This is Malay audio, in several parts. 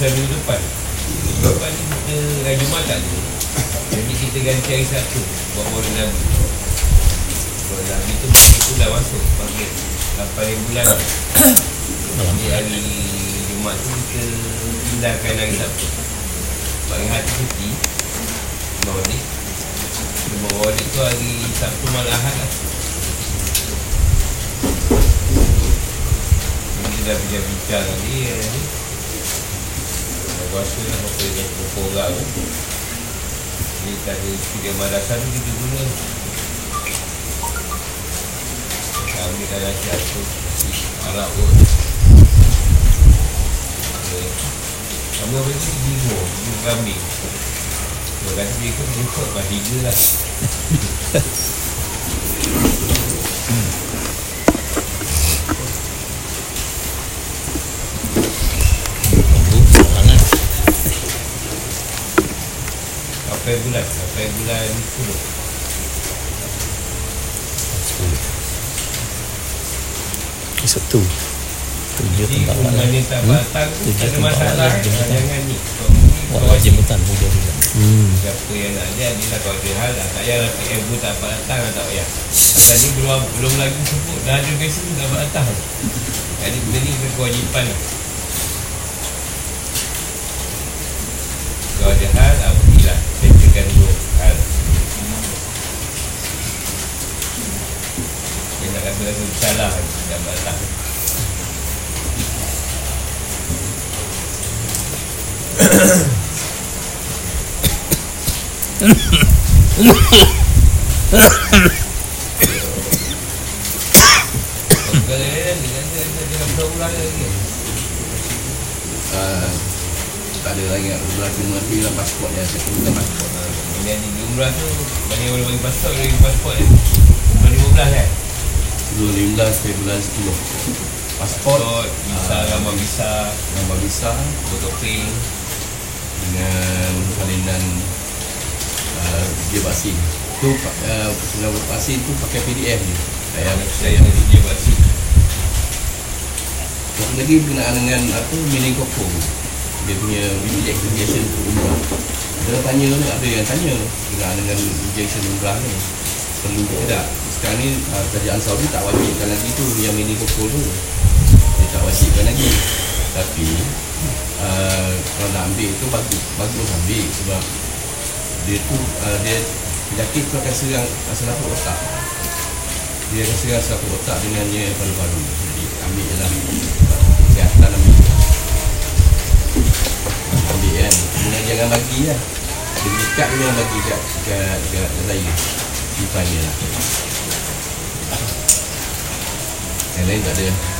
pasal minggu depan. Depan ni kita hari Jumat tak ada. Jadi kita ganti hari Sabtu. Buat orang Nabi Buat Nabi tu Itu dah masuk Panggil 8 bulan. Jadi hari Jumat tu kita Pindahkan hari Sabtu. Bagi hati cuti. Maulid Maulid tu hari Sabtu malam Ahad lah. Kita dah bincang-bincang tadi eh, rasa lah apa yang orang tu Ni tak ada studio madrasah tu kita guna. Kami dah nak jatuh Arab pun. Kamu apa ni bingo Bingo kambing. Kalau kata dia Bah tiga lah Sampai bulan Sampai bulan 10 Sabtu Tujuh Jadi tempat Umar malam. ni tak tu Tujuh Tak ada tempat malam. Jangan ni Kau ni kau wajib jematan tujuh bulan Hmm. Siapa yang nak dia Dia lah kau ada hal. Lah Tak payah lah PM pun tak datang lah Tak payah. Ni belum, belum lagi sebut Dah ada tak dapat datang Jadi benda ni kewajipan. Lah Kau ada hal Apa ni lah Settlekan dulu hal Dia nak rasa-rasa bersalah Tak dapat datang Kalau dia dengan dia dengan berulang lagi uh, tak ada lagi nak ialah pasport saya perlukan pasport Kemudian di umrah tu yang boleh bagi pasport bagi pasport ni Bulan 15 kan Bulan 15 sampai bulan 10 Pasport Pasport Visa Ah. Gambar visa Gambar visa Photopring Dengan salinan uh, Dia vaksin Tu uh, Salinan vaksin tu pakai PDF je Saya Saya yang dia sih Satu lagi berkenaan dengan apa meningkoko dia punya injection untuk umrah. Dia tanya ada yang tanya berkenaan dengan injection umrah ni. Perlu ke tidak? Sekarang ni uh, kerajaan Saudi tak wajibkan lagi tu yang meningkoko tu. Dia tak wajibkan lagi. Tapi uh, kalau nak ambil tu bagus bagus ambil sebab dia tu uh, dia penyakit tu akan serang saraf otak. Dia akan serang saraf otak dengannya paru-paru. Jadi ambil je lah kesihatan ambil ambil kan Kemudian jangan bagi lah dia ikat tu jangan bagi kat kat, kat, kat saya je lah yang lain tak ada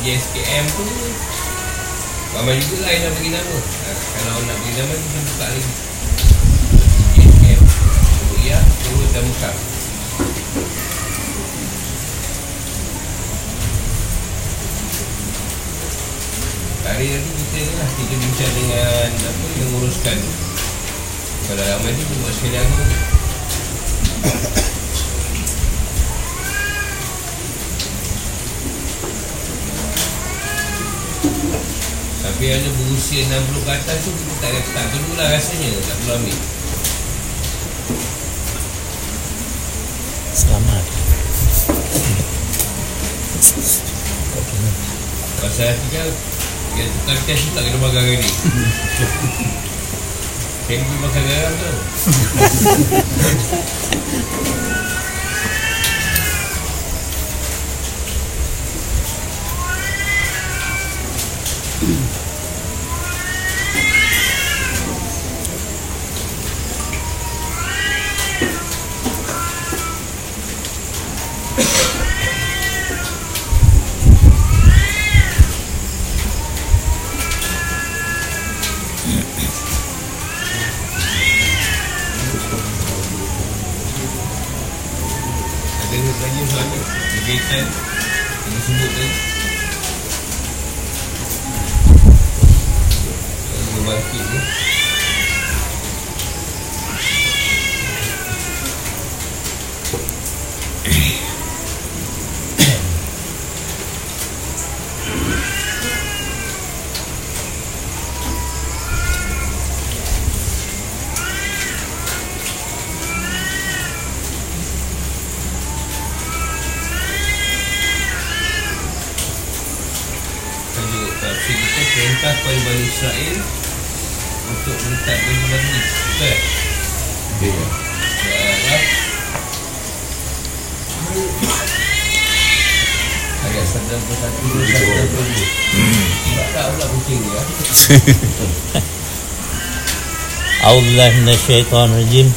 tu CJSKM tu Ramai juga lah yang nak bagi nama. Ha, Kalau nak bagi nama Kita buka lagi. CJSKM Sebut ya Turut dan muka Hari nanti kita ni lah Kita bincang dengan Apa yang menguruskan. Kalau ramai ni Buat sekali aku Tapi ada berusia 60 ke atas tu Kita tak, tak perlu lah rasanya Tak perlu ambil. Selamat. Pasal hati kan Dia tukar test tu tak kena magang hari ni Kandy makan garam tu بالله من الشيطان الرجيم.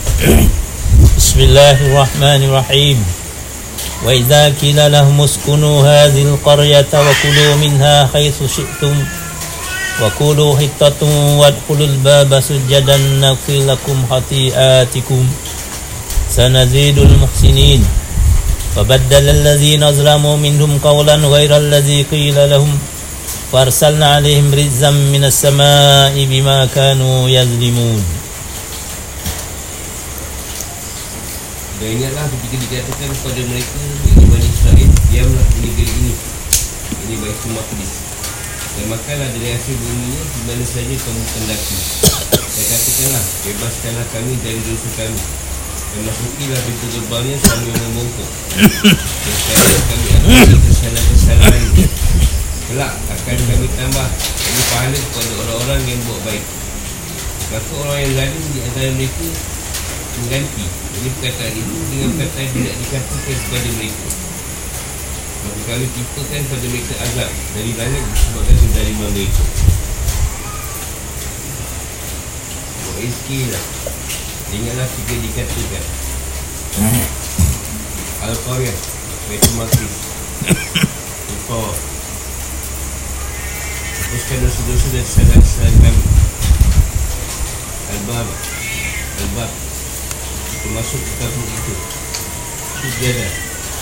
بسم الله الرحمن الرحيم. وإذا قيل لهم اسكنوا هذه القرية وكلوا منها حيث شئتم وكلوا حطة وادخلوا الباب سجدا نغفر لكم خطيئاتكم. سنزيد المحسنين. فبدل الذين ظلموا منهم قولا غير الذي قيل لهم. فأرسلنا عليهم رزا من السماء بما كانوا يظلمون. Dan ingatlah ketika dikatakan kepada mereka Ini Bani Israel Diamlah di negeri ini. Ini Baitul Maqdis Dan makanlah dari hasil buminya Di mana saja kamu kendaki Dan katakanlah Bebaskanlah kami dari dosa kami. Dan masukilah pintu gerbangnya Sambil membongkok. Dan kami akan kesalahan-kesalahan. Kelak akan kami tambah Ini pahala kepada orang-orang yang buat baik. Maka orang yang lain di antara mereka Mengganti. Ini perkataan itu dengan perkataan tidak dikatakan kepada mereka. Maka kami timpakan pada mereka azab Dari langit disebabkan kezaliman mereka. Wa'izkilah Ingatlah jika dikatakan. Al-Qaryah Baitul Maqdis. Al-Qaryah Hapuskan dosa-dosa dan kesalahan-kesalahan kami. Al-Bab. Al-Bab Kita masuk ke kampung itu Sujadah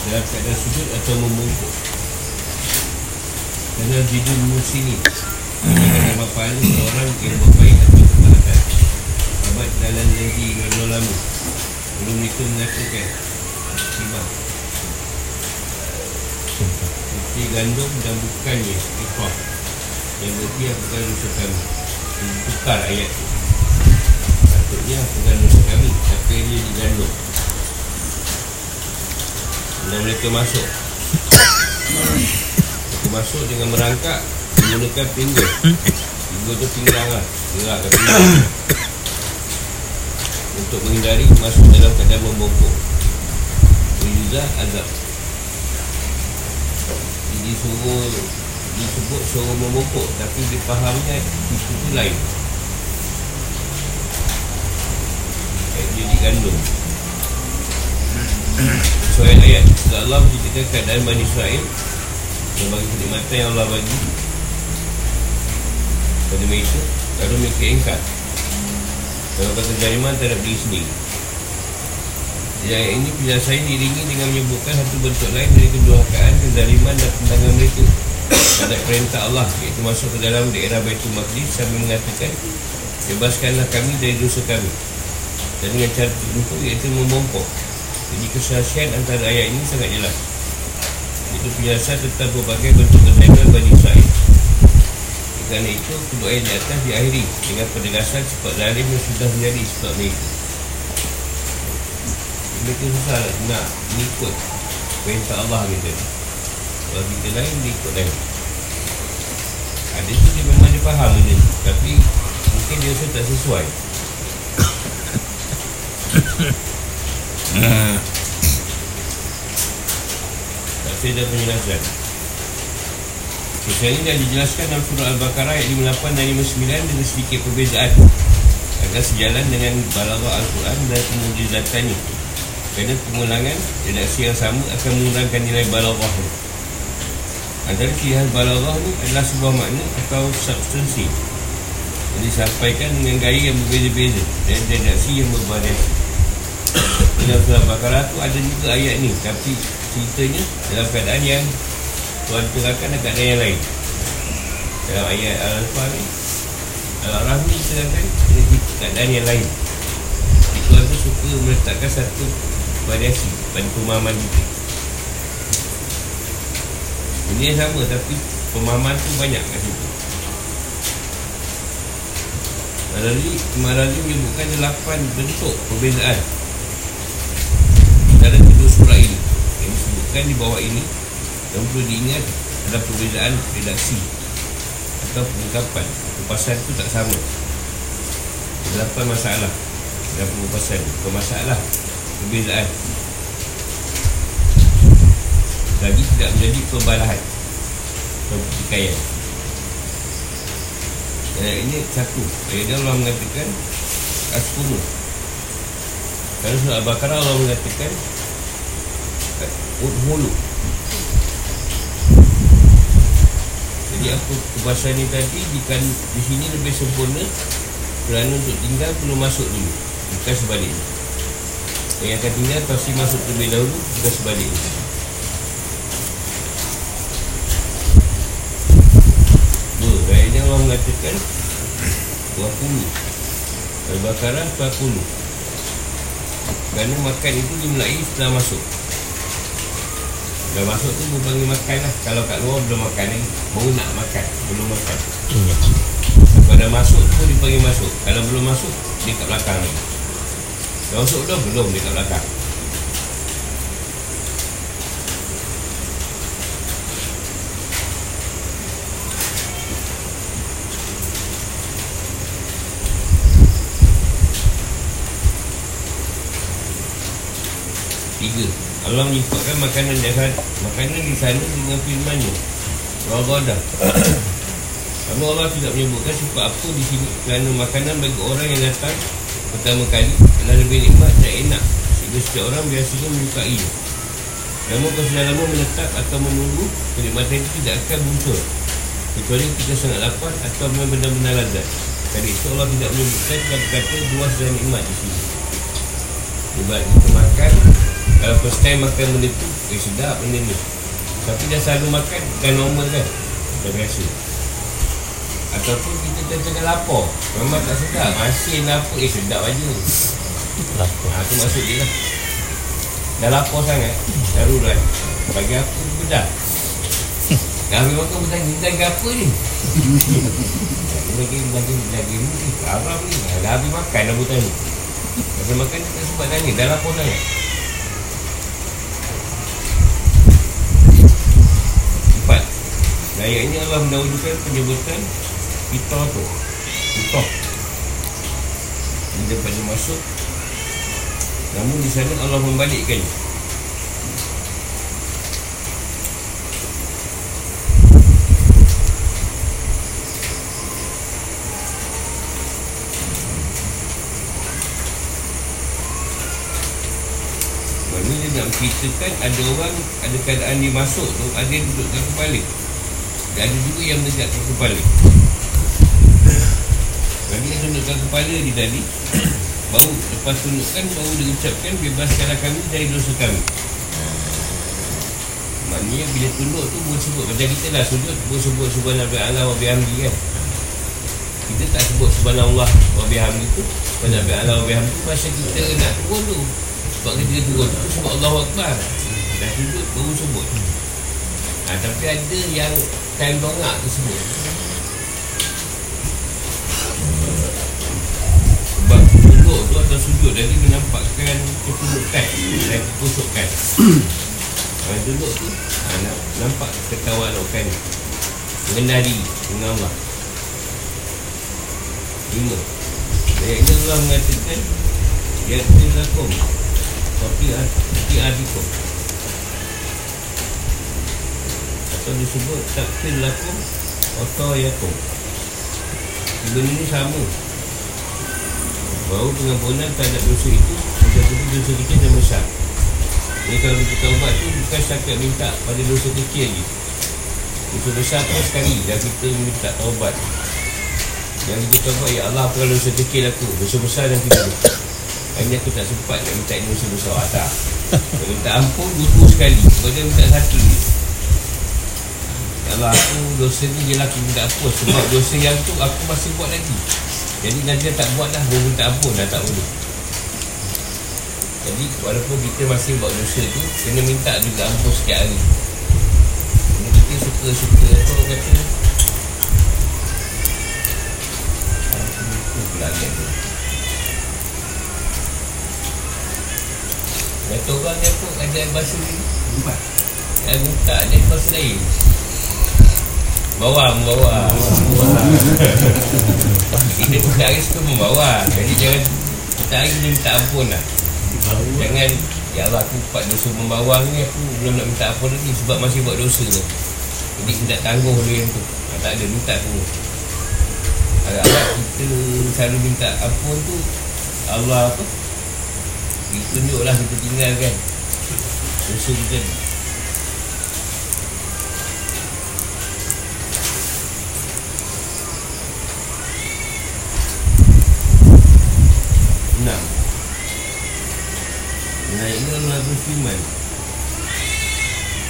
Dalam keadaan sujud atau membungkuk. Kerana jidul musini Dengan nama pahala seorang yang berbaik atau kemahakan Abad dalam lagi Lalu lama. Belum itu mengatakan Tiba Bukti gandum dan bukannya Ikhwah. Yang berarti bukan dosa kami Tukar ayat itu Patutnya bukan dosa kami Tapi dia digandung Dan mereka masuk Mereka masuk dengan merangkak Menggunakan pinggul Pinggul tu pinggang lah Gerak Untuk menghindari masuk dalam keadaan membongkok juga azab Jadi suruh disebut suruh membongkok Tapi dipahamnya itu tu lain Kayak dia digandung So ayat-ayat Allah menceritakan keadaan Bani Israel Dan bagi kenikmatan yang Allah bagi Pada mereka Lalu mereka ingkar Dan kata jariman terhadap diri sendiri. Ayat ini penjelasan diringi dengan menyebutkan satu bentuk lain dari kedurhakaan, kezaliman dan tentangan mereka. Terhadap perintah Allah iaitu masuk ke dalam daerah Baitul Maqdis sambil mengatakan bebaskanlah kami dari dosa kami dan dengan cara tertentu iaitu membongkok jadi kesaksian antara ayat ini sangat jelas. Itu penjelasan tentang berbagai bentuk kezaliman Bani Israel. Kerana itu kedua ayat di atas diakhiri dengan penegasan sifat zalim yang sudah menjadi sifat mereka mereka susah nak mengikut perintah Allah kita kalau kita lain dia ikut lain. Ada tu dia memang dia faham benda tapi mungkin dia rasa tak sesuai Tafsir dan penjelasan Kisah ini dah dijelaskan dalam surah Al-Baqarah ayat 58 dan 59 dengan sedikit perbezaan agar sejalan dengan balaghah Al-Quran dan kemujizatannya. Kerana pengulangan redaksi yang sama akan mengurangkan nilai balaghah itu. Antara ciri khas balaghah ni adalah sebuah makna atau substansi yang disampaikan dengan gaya yang berbeza-beza dan redaksi yang bervariasi. Dalam surah Al-Baqarah tu ada juga ayat ni. Tapi ceritanya dalam keadaan yang Tuhan terangkan dan keadaan yang lain. Dalam ayat Al-Alfah ni Al-Araf ni terangkan Dengan keadaan yang lain. Tuhan tu suka meletakkan satu variasi pada pemahaman kita Ini yang sama tapi pemahaman tu banyak kat situ. Melalui Marali menyebutkan delapan bentuk perbezaan Dalam kedua surah ini Yang disebutkan di bawah ini yang perlu diingat adalah perbezaan redaksi atau pengungkapan. Pengupasan itu tak sama. Delapan masalah dalam pengupasan Bukan masalah Perbezaan. Lagi tidak menjadi perbalahan Atau pertikaian. Ayat ini satu. Ayat Allah mengatakan Askunu Kalau surah Al-Baqarah Allah mengatakan Udhulu Jadi apa kebasan ni tadi jika di sini lebih sempurna kerana untuk tinggal perlu masuk dulu. Bukan sebaliknya. Yang akan tinggal pasti masuk terlebih dahulu bukan sebaliknya. Dua, ayatnya Allah mengatakan Dua puluh. Al-Baqarah Dua puluh. Kerana makan itu dimulai setelah masuk Dah masuk tu belum panggil makan lah. Kalau kat luar belum makan ni Baru nak makan Belum makan. Kalau dah masuk tu dipanggil masuk. Kalau belum masuk Dia kat belakang ni. Dah masuk belum? Belum dia kat belakang. Tiga Allah menyebutkan makanan sana Makanan di sana dengan firmannya. Rawadah Namun Allah tidak menyebutkan sifat apa di sini. Kerana makanan bagi orang yang datang Pertama kali adalah lebih nikmat dan enak. Sehingga setiap orang biasanya menyukai. Namun kalau sudah lama menetap atau menunggu Kenikmatan itu tidak akan muncul. Kecuali kita sangat lapar atau memang benar-benar lazat. Kali itu Allah tidak menyebutkan kata-kata luas dan nikmat di sini. Sebab kita makan Kalau first time makan benda tu Eh sedap benda ni. Tapi dah selalu makan Dah normal kan? Dah biasa. Ataupun kita tengah lapar. Memang tak sedap. Masih lapar Eh sedap aja. Lapar. Ha tu maksud dia lah. Dah lapar sangat Darurat Bagi aku bedah Dah habis makan bertanya Ni lagi apa ni? Lagi lagi lagi ni? Haram ni Dah habis makan dah bertanya. Masa makan tak sempat tanya Dah lapar sangat Empat Ini Allah mendahulukan penyebutan Fitrah tu. Fitrah Ini daripada masuk. Namun di sana Allah membalikkan. Maksudnya dia nak ada orang ada keadaan dia masuk tu ada yang duduk kat kepala dan ada juga yang menegak kat kepala. Bagi yang kat kepala dia tadi. Baru lepas tundukkan baru dia ucapkan bebaskanlah kami dari dosa kami. Maknanya bila tunduk tu boleh sebut macam kita lah sujud boleh sebut subhanallah Allah wa bihamdi kan. Kita tak sebut subhanallah wa bihamdi tu. Subhanallah Allah wa bihamdi tu masa kita nak turun tu. Sebab ketika turun tu sebab Allahu Akbar. Dah sujud baru sebut. Ha, tapi ada yang time dongak tu sebut sebab duduk tu atau sujud jadi menampakkan ketundukan dan kekusukan Orang duduk tu ha, na- Nampak ketawalukan Rendah diri dengan Allah. Lima. Ayat ini Allah mengatakan Yakfir lakum Kopi adikum Atau disebut Takfir lakum Atau yakum. Benda ini sama. Bahawa pengampunan terhadap dosa itu Menjadi dosa kecil dan besar. Jadi kalau kita taubat tu Bukan setakat minta pada dosa kecil lagi Dosa besar pun sekali Dan kita minta taubat. Yang kita taubat Ya Allah apa kalau dosa kecil aku Dosa besar dan tidak Hanya aku tak sempat nak minta dosa besar. Ah, Tak. Minta ampun Butuh sekali. Kalau dia minta satu Kalau aku dosa ni Dia aku minta ampun Sebab dosa yang tu Aku masih buat lagi. Jadi nanti tak buat dah Dia minta ampun dah tak boleh. Jadi walaupun kita masih buat dosa tu Kena minta juga ampun sikit hari. Kita suka-suka Apa orang kata. Tu Kata orang ni apa Ada bahasa ni? Empat Yang minta ada bahasa lain Bawang, bawang Kita bukan hari suka membawa. Jadi jangan Kita hari ni minta ampun lah. Jangan Ya Allah aku buat dosa membawang ni Aku belum nak minta ampun lagi Sebab masih buat dosa tu. Jadi tidak tangguh dulu yang tu. Tak ada minta tu. Agak-agak kita selalu minta ampun tu Allah apa? Dia tunjuklah kita tinggalkan Dosa kita ni Enam Naiknya Allah berfirman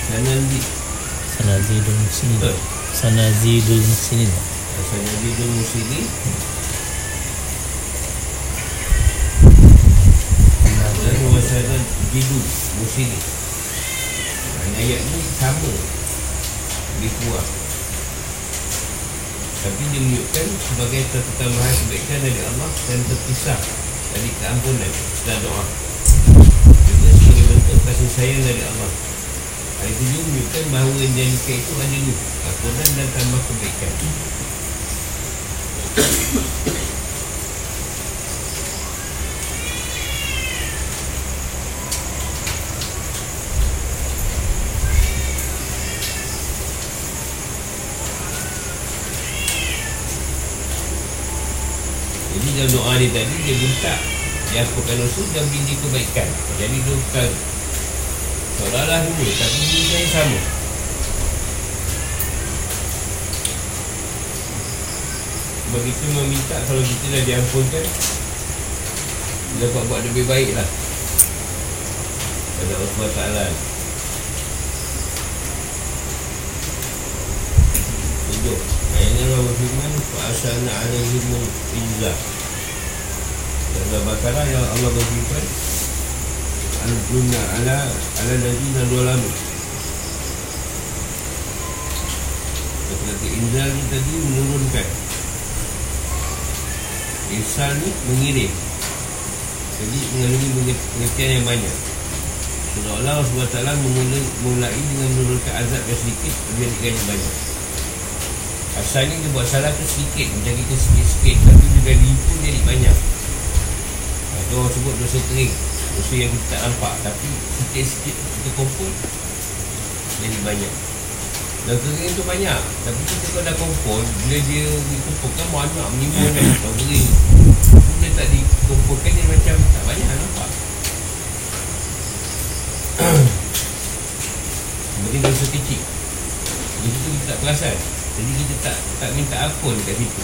Sanadi Sanazidul muslimin Sanazidul muslimin Sanadi tu musidi Dan wasaran jidu musidi Ayat ni sama. Lebih kurang. Tapi dia menunjukkan sebagai ketambahan kebaikan dari Allah dan terpisah dari keampunan dan doa. Kasih sayang dari Allah. Hari tujuh menunjukkan bahawa yang dijadikan itu ada dua. Ampunan dan tambah kebaikan. Jadi dalam doa dia tadi Dia minta Dia apakan dosa Dan beri kebaikan Jadi dia bukan Seolah-olah dua Tapi diri saya sama. Sebab kita meminta Kalau kita dah diampunkan Dia dapat buat lebih baik lah. Pada Allah SWT Tujuh Ayatnya Allah berfirman Fa'asyana alaihimu izzah Dalam Baqarah yang Allah berfirman Al-Qunna ala ala ladina dolamu Kata-kata inzal ni tadi menurunkan. Ihsan ni mengirim. Jadi mengandungi pengertian yang banyak. Surah Allah SWT memulai, mulai dengan menurunkan azab yang sedikit Menjadikan yang banyak. Asalnya dia buat salah tu sedikit Macam kita sikit-sikit Tapi dia dah pun jadi banyak. Itu orang sebut dosa kering Dosa yang kita tak nampak. Tapi sikit-sikit kita kumpul Jadi banyak. Dan kering tu banyak. Tapi kita kalau dah kumpul Bila dia dikumpulkan banyak Menimbun kan Kalau kering dia tak dikumpulkan Dia macam tak banyak nampak. Seperti dosa kecil. Jadi kita tak perasan jadi kita tak tak minta ampun kat situ.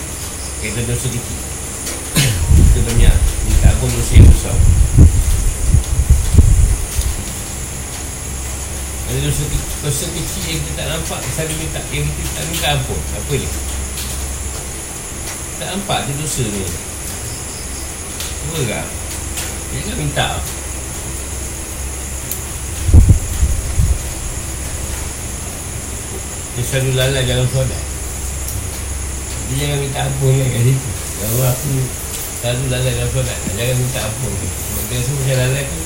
Kata dosa kecil. Kita banyak. Minta ampun dosa yang besar Ada dosa, ke- dosa kecil yang kita tak nampak Selalu minta Yang kita tak minta ampun Apa dia? Tak nampak dia dosa ni. Apa tak? Jangan minta. Dia selalu lalai dalam solat. Dia jangan minta ampun kan kat situ. Allah aku selalu lalai dalam solat. Jangan minta ampun. Sebab dia rasa macam lalai tu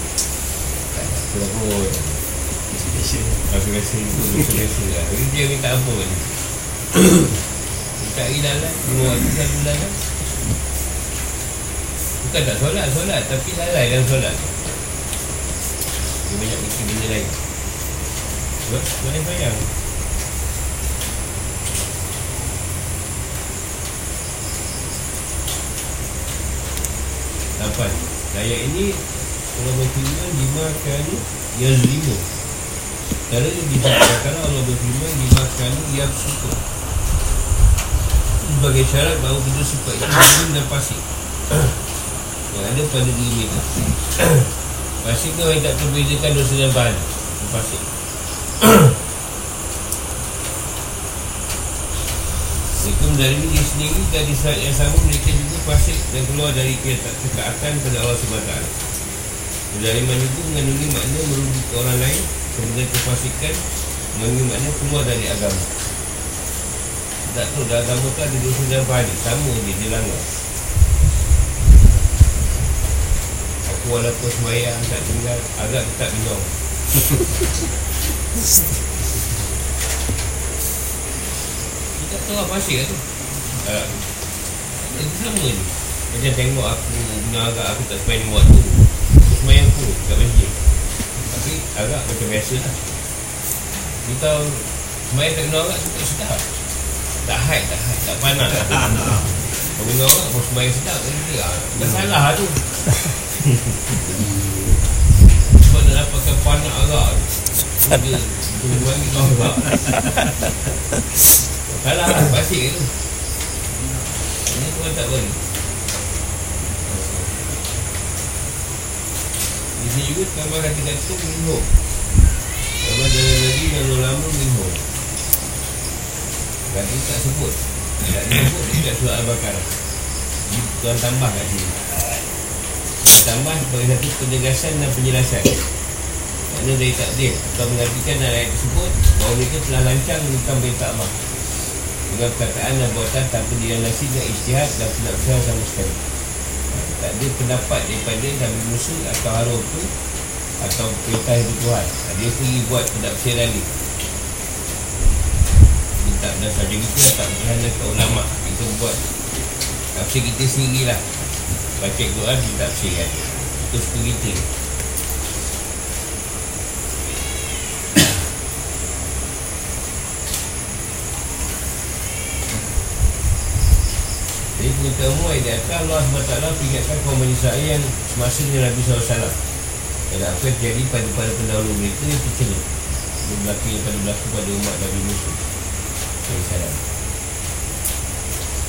Tak ada apa pun Rasa rasa itu rasa lah. Jadi dia minta kat situ Minta hari lalai Dua waktu selalu lalai Bukan tak solat, solat. Tapi lalai dalam solat. Dia banyak mikir benda lain. Sebab Sebenarnya sayang. Lapan. Ayat ini Allah berfirman Dimakan Yazlimu Cara ini disebutkan Allah berfirman Dimakan Yang suka. Sebagai syarat bahawa kita suka Zalim dan pasir Yang ada pada diri mereka. Pasir tu yang tak terbezakan dosa dan bahan Pasir Mereka mendalimi diri sendiri dan di saat yang sama mereka juga fasik dan keluar dari ketaatan kepada Allah SWT. Mendaliman itu mengandungi makna merugi ke orang lain sebenarnya kefasikan mengandungi makna keluar dari agama. Tak tahu dalam agama tu ada dosa dan balik. Sama je dia langgar. Aku walaupun semayang tak tinggal agak tetap minum. Kita tahu apa asyik tu uh, Itu sama je Macam tengok aku punya agak aku tak spend waktu Aku semayang aku kat masjid Tapi agak macam biasa lah. Kita tahu Semayang tak kena agak tu tak sedap. Tak hide, tak hide, tak panas. Kau kena agak pun semayang sedap. Kan dia Tak salah tu. Sebab nak dapatkan panas agak? Tu Dia Tunggu lagi kau agak Salah lah, pasir tu. Ini tuan tak beri Sini juga tambah kata-kata minho Tambah jalan lagi dan lama minho Kata tak sebut. Tak disebut dekat surat Al-Baqarah. Tuan tambah kat sini Tambah sebagai satu penegasan dan penjelasan. Kerana dari takdir Atau mengartikan dalam ayat tersebut Bahawa mereka telah lancang tentang perintah Allah. Dengan perkataan dan buatan tanpa dilandasi dengan istihad dan penafsiran sama sekali. Tak ada pendapat daripada Nabi Musa atau Harun tu atau perintah itu Tuhan. Dia sendiri buat penafsiran ni. Dia tak berdasar jadi kita tak berhadap ke ulama. Kita buat tafsir kita sendirilah. Baca Quran kita tafsir kan. Itu suka kita. Jadi pengetahuan mu ayat di atas Allah SWT peringatkan kaum Bani Israel yang semasa dengan Nabi SAW. Dan apa yang terjadi pada para pendahulu mereka yang tercela. Dia berlaku yang pada berlaku pada umat Nabi Musa SAW.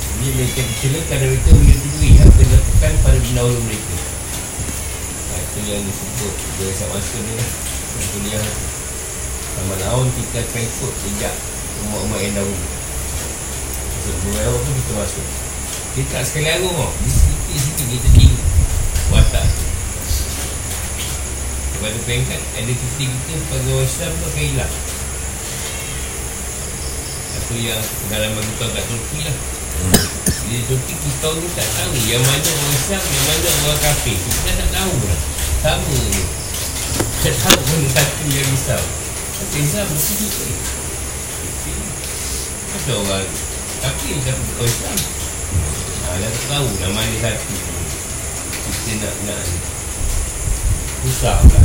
Jadi mereka tercela kerana mereka menyetujui apa yang dilakukan pada pendahulu mereka. Itu yang disebut Dia rasa masa ni lah Yang kuliah Sama naun kita akan ikut jejak umat-umat yang dahulu. Maksud Buat pun kita masuk dia tak sekali tau. Dia sikit-sikit kita tinggi. Watak Pada peringkat Identiti kita orang Islam tu akan hilang. Itu yang dalam kita kat Turki lah. Di Turki kita ni tak tahu. Yang mana orang Islam Yang mana orang kafir. Kita tak tahu lah Sama je. Tak tahu pun kata yang Islam Tapi Islam mesti kita Ada orang Kafir kata orang Islam Dah tak tahu dah mana satu Kita nak nak ni Susah pula.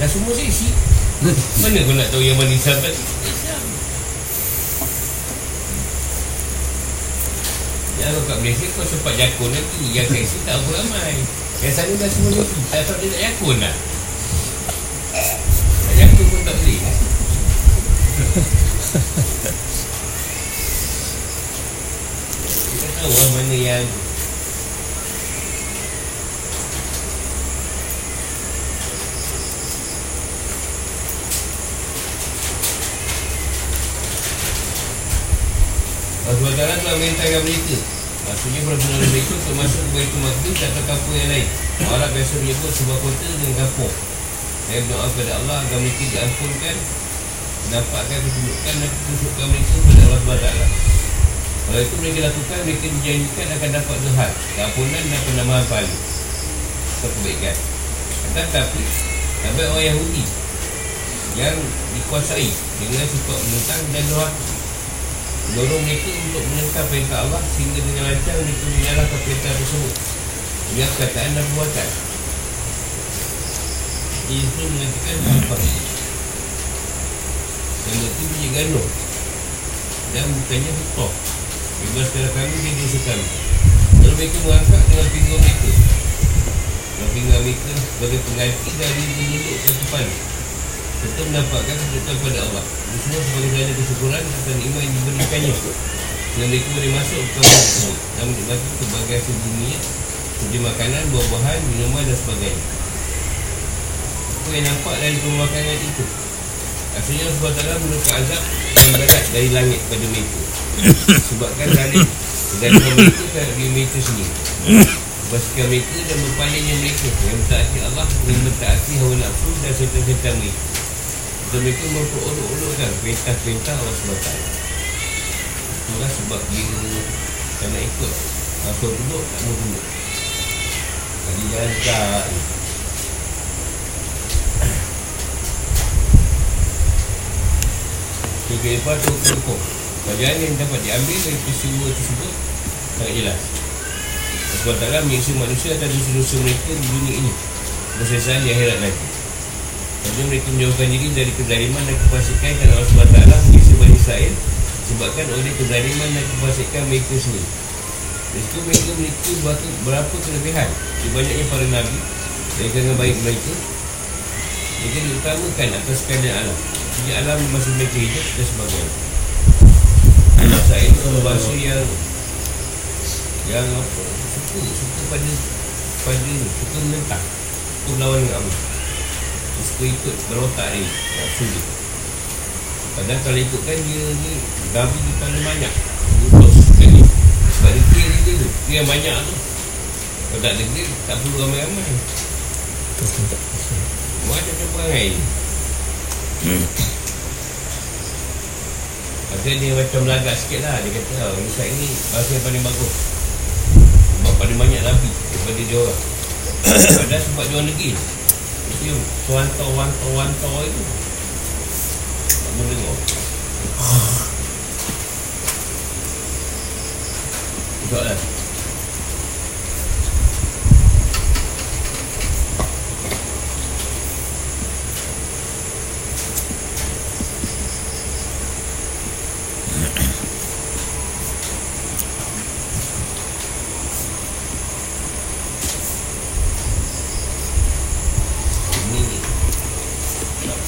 Dah semua seksi Mana kau nak tahu yang mana Islam Islam Ya kalau kat Malaysia kau sempat jakun lagi Yang seksi tak apa ramai. Yang sana dah semua seksi Tak tahu dia nak jakun lah Tahu lah mana yang Allah SWT telah merintahkan mereka Maksudnya benar-benar mereka untuk masuk ke Baitul Maqdis atau kampung yang lain. Allah biasa menyebut sebuah kota dengan kampung Saya berdoa kepada Allah agar mereka diampunkan Dapatkan ketunjukan dan ketunjukan mereka kepada Allah SWT Kalau itu mereka lakukan, mereka dijanjikan akan dapat zuhad Keampunan dan penambahan pahala Atau kebaikan. Akan tapi Sampai orang Yahudi Yang dikuasai dengan sifat menentang dan dohaka Mendorong mereka untuk menentang perintah Allah Sehingga dengan lancar mereka menyalahkan perintah tersebut. Dia perkataan dan perbuatan. Dia itu mengatakan apa? Yang itu punya ganuh Dan bukannya betul Bebaskan kami dia dosa kami Kalau mereka mengangkat dengan pinggang mereka. Dengan pinggang mereka sebagai pengganti dari penduduk ke depan Serta menampakkan kebetulan pada Allah Ini semua sebagai tanda kesyukuran atas iman yang diberikannya. Dan mereka boleh masuk ke kawasan tersebut. Dan menikmati hasil bumi Seperti makanan, buah-buahan, minuman dan sebagainya. Apa yang nampak dari pemakanan itu? Asalnya Allah SWT menurunkan azab yang berat dari langit pada mereka Sebabkan zalim Dan mereka dan diri mereka sendiri. Pastikan mereka dan berpalingnya mereka. Yang mentaati Allah Yang mentaati hawa nafsu dan setan-setan mereka. Dan mereka memperolok-olokkan Perintah-perintah Allah SWT Itulah sebab dia Tak nak ikut. Masuk duduk tak mau duduk Jadi jangan tak Okey, lepas tu hukum Pelajaran yang dapat diambil dari peristiwa tersebut Sangat jelas. Sebab taklah menyiksa manusia atas dosa-dosa mereka di dunia ini. Persesaan di akhirat nanti. Kerana mereka menjauhkan diri dari kezaliman dan kefasikan Kerana Allah SWT menyiksa Bani Israel Sebabkan oleh kezaliman dan kefasikan mereka sendiri. Mereka mereka memiliki berapa, kelebihan? Di banyaknya para Nabi Dari kalangan baik mereka Mereka diutamakan atas keadaan alam. Sejak alam masa mereka hidup dan sebagainya saya itu bahasa yang Yang apa suka suka pada pada ni suka menentang suka melawan dengan Allah suka ikut berotak ni nafsu dia padahal kalau ikutkan dia ni Nabi dia paling banyak. Utus sekali sebab dia kira dia tu. Dia yang banyak tu. Kalau tak ada dia tak perlu ramai-ramai. Macam-macam perangai ni Pasal dia macam melagak sikit lah. Dia kata oh, Nisat ni bahasa yang paling bagus. Sebab paling banyak Nabi Daripada dia orang. Padahal sebab dia orang negeri. Dia Tuan-tuan, tuan-tuan, tuan itu. Tak boleh dengar. Soalan. Ini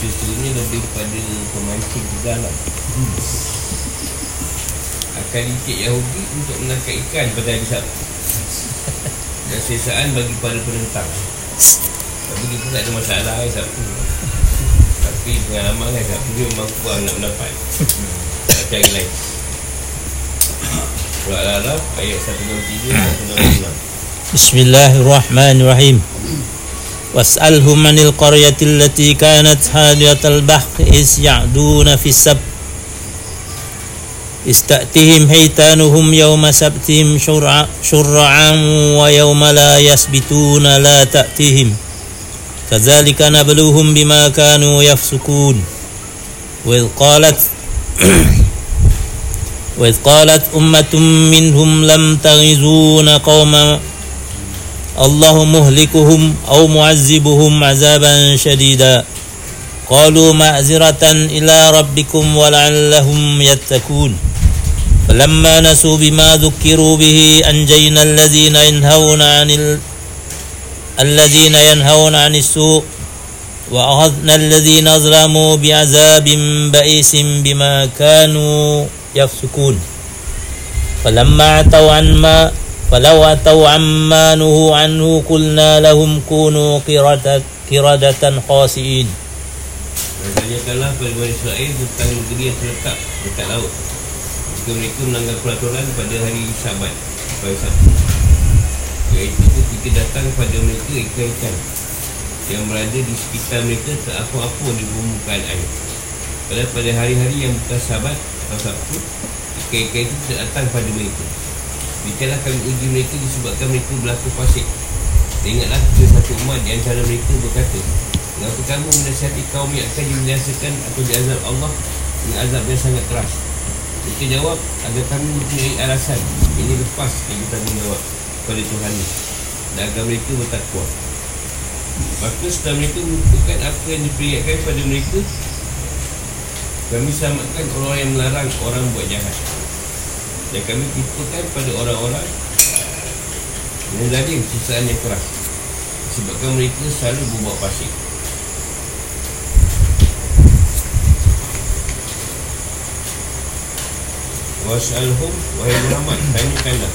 Ceritanya lebih kepada pemancing juga lah. Hmm. Akan ikut Yahudi untuk menangkap ikan pada hari Sabtu. Dan sesaan bagi para penentang. Tapi dia pun tak ada masalah hari Sabtu. Tapi pengalaman hari Sabtu dia memang kurang nak mendapat. Tak cari lain. Surah Al-Araf ayat 1.3 dan 1.5 Bismillahirrahmanirrahim. واسألهم عن القرية التي كانت حادية البحر إذ يعدون في السبت. استأتهم حيتانهم يوم سبتهم شرعا, ويوم لا يسبتون لا تأتيهم. كذلك نبلوهم بما كانوا يفسقون. وإذ قالت وإذ قالت أمة منهم لم تغزون قوما الله مهلكهم أو معذبهم عذابا شديدا. قالوا معذرة إلى ربكم ولعلهم يتقون. فلما نسوا بما ذكروا به أنجينا الذين ينهون عن ال... الذين ينهون عن السوء وأخذنا الذين ظلموا بعذاب بئيس بما كانوا يفسقون. فلما عتوا عن ما فلو أتوا عما نهوا عنه قلنا لهم كونوا قردة, قردة خاسئين Tanyakanlah pada Bani Israel tentang negeri yang terletak dekat laut Jika mereka melanggar peraturan pada hari Sabat Pada Sabtu Iaitu ketika datang pada mereka ikan-ikan Yang berada di sekitar mereka terapung-apung di permukaan air Padahal pada hari-hari yang bukan Sabat atau Sabtu Ikan-ikan itu tidak datang pada mereka Demikianlah kami uji mereka disebabkan mereka berlaku fasik. Dan ingatlah ke satu umat di antara mereka berkata Mengapa kamu menasihati kaum yang akan dibinasakan atau diazab Allah Dengan azab yang sangat keras? Mereka jawab agar kami mempunyai alasan Ini lepas kita menjawab kepada Tuhan Dan agar mereka bertakwa. Maka setelah mereka melupakan apa yang diperingatkan pada mereka Kami selamatkan orang yang melarang orang buat jahat Dan kami tipukan pada orang-orang Yang zalim sisaan yang keras. Sebabkan mereka selalu berbuat pasik Wasalhum Wahai Muhammad Tanyakanlah.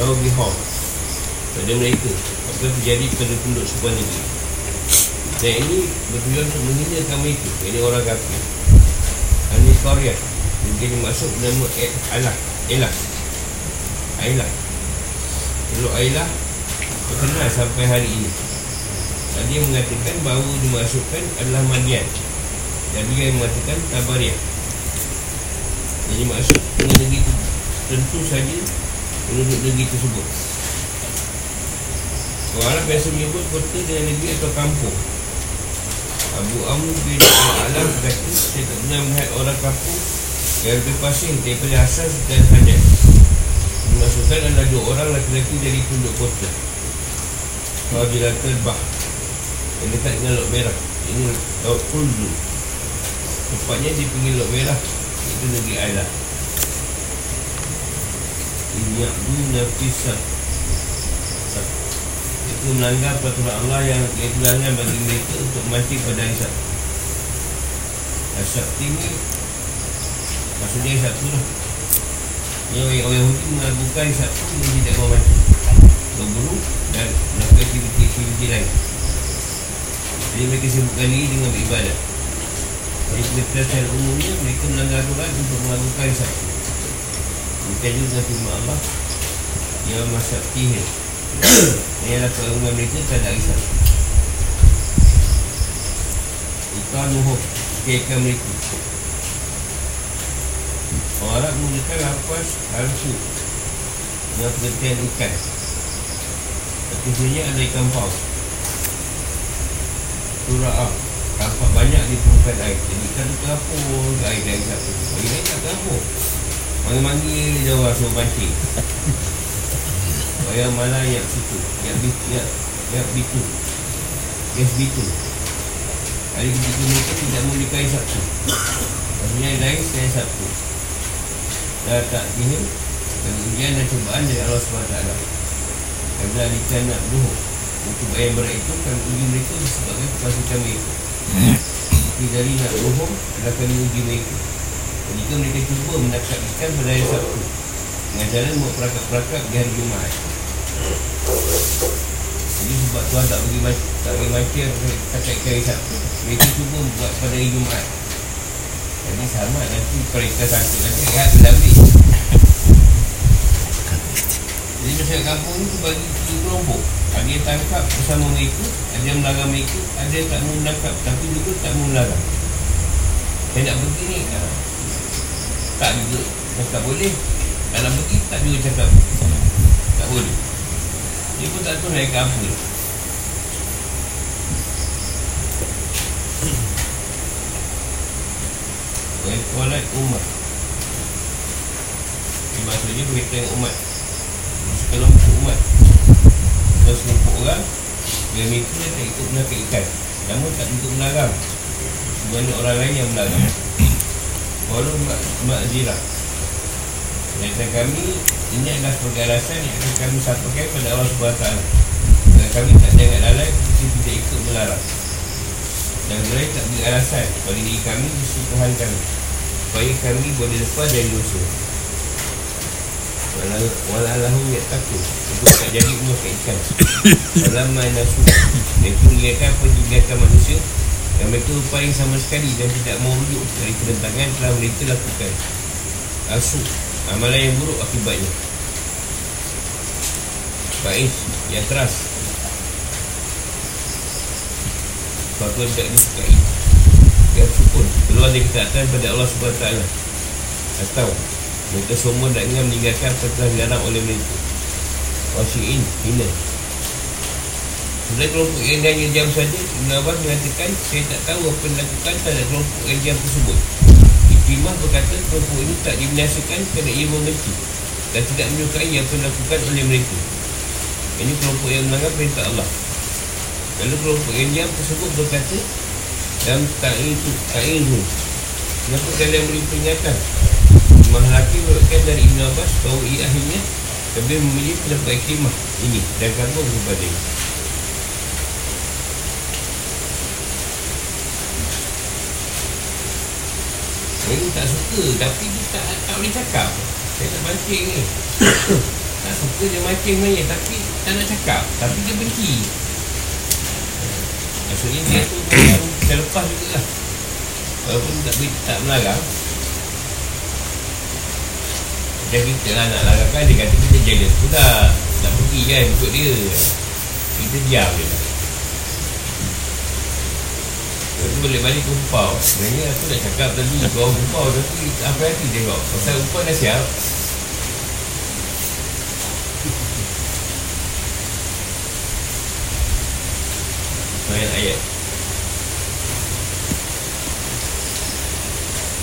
Kau bihom Pada mereka. Apa terjadi pada penduduk sebuah negeri? Dan ini bertujuan untuk menghinakan mereka Ini orang kafir. Ini Korea Mungkin dimaksud nama Allah Elah Ailah Lalu Ailah Terkenal sampai hari ini. Tadi yang mengatakan bahawa dimasukkan adalah Madian Dan dia yang mengatakan Tabariah. Jadi maksud dengan negeri itu Tentu saja Penduduk negeri tersebut. Orang biasa menyebut kota dengan negeri atau kampung. Abu Amr bin Al-Alam berkata Saya tak pernah melihat orang kampung Yang lebih pasing daripada asas dan hajat Dimasukkan adalah dua orang laki-laki dari penduduk kota Fadilatul Bah Yang dekat dengan Laut Merah. Ini Laut Kuldu. Tepatnya di pinggir Laut Merah itu negeri Ailah Ini Ya'duna Fisat Itu melanggar peraturan Allah yang Diperlukan bagi mereka untuk mati pada Sabtu Sabtu ini Maksudnya Sabtu lah Yang orang Yahudi hari Sabtu Ini tidak mau mati Berburu dan melakukan aktiviti-aktiviti lain. Jadi mereka sibukkan diri dengan beribadat. Jadi kita secara umumnya mereka melanggar aturan untuk melakukan satu. Bukan juga firman Allah. Ya masak tihir Ialah keungan mereka tak ada risau Ikan nuhuk Kekan mereka Orang Arab menggunakan lapas Harfu Dengan pengertian ikan. Artinya ada ikan paus. Surah Tampak banyak di permukaan air. Jadi ikan tu terapur ke air dari satu Bagi lain tak terapur Manggil-manggil orang suruh pancing Bayar malah yang situ. Yang bitu Yang, yang bitu. Yes bitu. Hari ketiga mereka tidak memiliki air Sabtu. Maksudnya yang lain saya Sabtu Dah tak dihim Dan ujian dan cobaan dari Allah SWT Kerana alikan nak duhuk Untuk bayar berat itu Kami uji mereka disebabkan kepasukan mereka Tapi dari nak duhuk Adalah kami uji mereka. Dan jika mereka cuba menangkap ikan pada hari Sabtu Dengan jalan buat perakak-perakak di hari Jumaat. Jadi sebab Tuhan tak bagi macam tak bagi macam kata hari Sabtu. Mereka cuba buat pada hari Jumaat. Jadi sama nanti mereka sangkut nanti rehat bila habis. Jadi masyarakat kampung ni bagi tiga kelompok. Ada yang tangkap bersama mereka, ada yang melarang mereka, ada yang tak mau menangkap tapi juga tak mau melarang. Saya nak pergi ni, tak juga cakap boleh. Tak nak pergi, tak juga cakap tak boleh. Dia pun tak tahu naik ke apa Kualat umat Ini maksudnya berkaitan dengan umat Sekelompok umat Kalau sekelompok orang Dia mereka tak ikut menangkap ikan Namun tak ikut melarang. Sebenarnya orang lain yang melarang. Walau mak, mak zirah Dan kami Ini adalah sebagai alasan yang akan kami sampaikan pada Allah SWT Dan kami tak jangan lalai Kita tidak ikut melarang Dan mulai tak beri alasan? Bagi diri kami sisi Tuhan kami. Supaya kami boleh lepas dari dosa. Walalahum ya takut Untuk tak jadi umur kat ikan Dalam nasu Mereka melihatkan apa? Dilihatkan manusia. Dan mereka upaya sama sekali Dan tidak mau rujuk dari kerentangan Telah mereka lakukan. Asuk Amalan yang buruk akibatnya. Baik Yang keras Yang tidak disukai Yang sukun Keluar dari ketaatan pada Allah SWT Atau Mereka semua tak ingin meninggalkan Apa dilarang oleh mereka. Wasyi'in Hina. Sebenarnya kelompok yang hanya jam saja Ibn Abbas mengatakan Saya tak tahu apa yang dilakukan Terhadap kelompok yang jam tersebut. Ikrimah berkata kelompok ini tak dibinasakan kerana ia membenci dan tidak menyukai yang dilakukan oleh mereka. Ini kelompok yang melanggar perintah Allah Lalu kelompok yang diam tersebut berkata Dalam ta'in itu Ta'in itu Kenapa kalian beri peringatan? Imam Hakim berkata dari Ibn Abbas Bahawa ia akhirnya Lebih memilih pendapat iklimah Ini dan kagum kepada ini Ini tak suka Tapi dia tak, tak boleh cakap. Saya tak mancing ni. Tak suka dia mancing sebenarnya Tapi tak nak cakap. Tapi dia benci Maksudnya dia tu macam Terlepas juga lah. Walaupun tak, tak melarang. Macam kita lah nak larangkan Dia kata kita jealous pula Tak pergi kan ikut dia. Kita diam je lah. Lepas tu balik ke Upau Sebenarnya aku nak cakap tadi Kau Upau tapi apa hati tengok. Pasal Upau dah siap Ayat.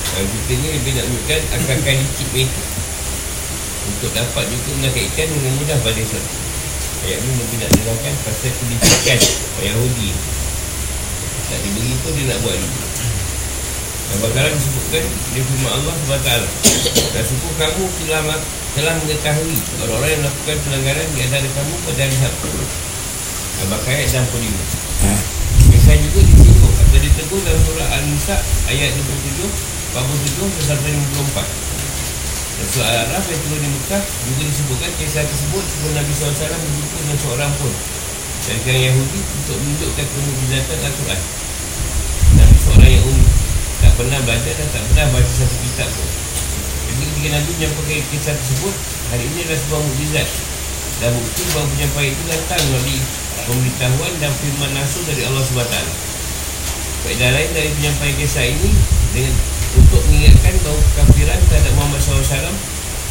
Kalau kita ni lebih nak menunjukkan Akan-akan dikit mereka Untuk dapat juga menakaikan dengan mudah pada satu. Ayat ni lebih nak terangkan Pasal pendidikan Yahudi. Tak diberi pun dia nak buat juga Dan bakaran disebutkan Dia firman Allah SWT Dan syukur kamu telah, telah mengetahui Orang-orang yang melakukan pelanggaran Di antara kamu pada hari Sabtu. Dan bakaran ayat 65 Kisah juga disinggung Atau ditegur dalam surah Al-Nisa Ayat 27 47 sampai 54 dan surah Al-Araf yang turun di Mekah Juga disebutkan kisah tersebut Sebelum Nabi SAW berjumpa dengan seorang pun. Dan kaum Yahudi untuk menunjukkan kemujizatan Al-Quran. Nabi seorang yang umi Tak pernah belajar dan tak pernah baca satu kitab pun. Jadi ketika Nabi menyampaikan kisah tersebut Hari ini adalah sebuah mujizat Dan bukti bahawa penyampaian itu datang melalui pemberitahuan dan firman nasuh dari Allah SWT Faedah lain dari penyampaian kisah ini dengan Untuk mengingatkan bahawa kafiran terhadap Muhammad SAW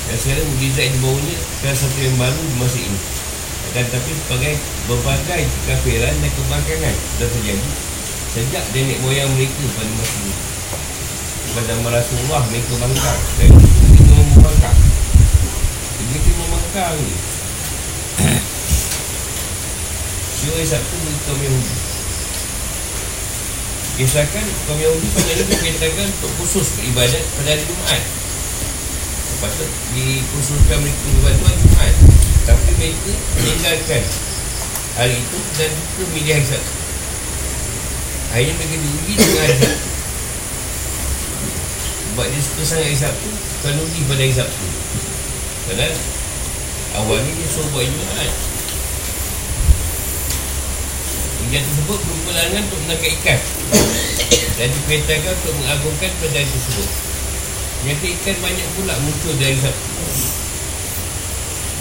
Dan sekarang mujizat yang dibawanya Adalah satu yang baru di masa ini. Dan tapi sebagai berbagai kekafiran dan kebangkangan sudah terjadi sejak nenek moyang mereka pada masa ini. Pada Rasulullah mereka bangkang dan itu membangkang. Mereka membangkang. ni Syurah Sabtu bagi kaum Yahudi. Kisahkan kaum Yahudi pada ini berkaitankan untuk khusus beribadat pada hari Jumaat. Patut dikhususkan mereka beribadat pada Jumaat. Tapi mereka meninggalkan hari itu dan juga milih hari Sabtu. Akhirnya mereka diuji dengan hari Sabtu. Sebab dia suka sangat hari Sabtu Bukan uji pada hari Sabtu. Kadang awalnya dia suruh buat Jumaat Ujian tersebut berupa larangan untuk menangkap ikan. Dan diperintahkan untuk mengagungkan pada tersebut. Ternyata ikan banyak pula muncul dari Sabtu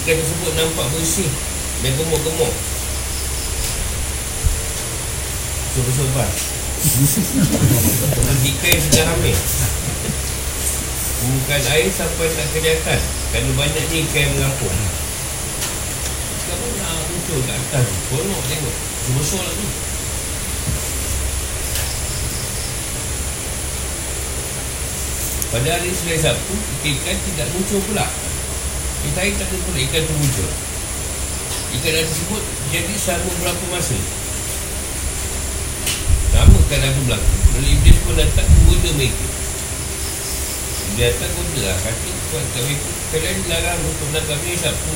ikan tersebut nampak bersih dan gemuk-gemuk. Sobat-sobat Ikan yang sudah hamil Bukan air sampai tak kelihatan Kerana banyaknya ikan yang mengampung Ikan pun nak muncul kat atas Konok tengok Pada hari Selai Sabtu Ikan tidak muncul pula. Kita air tak ada pula ikan tu muncul. Ikan tersebut jadi selama berapa masa. Lama keadaan tu berlaku. Lalu Iblis pun datang menggoda mereka. Dia datang goda lah. Kata kepada mereka. Kalian dilarang untuk menangkap ni Sabtu.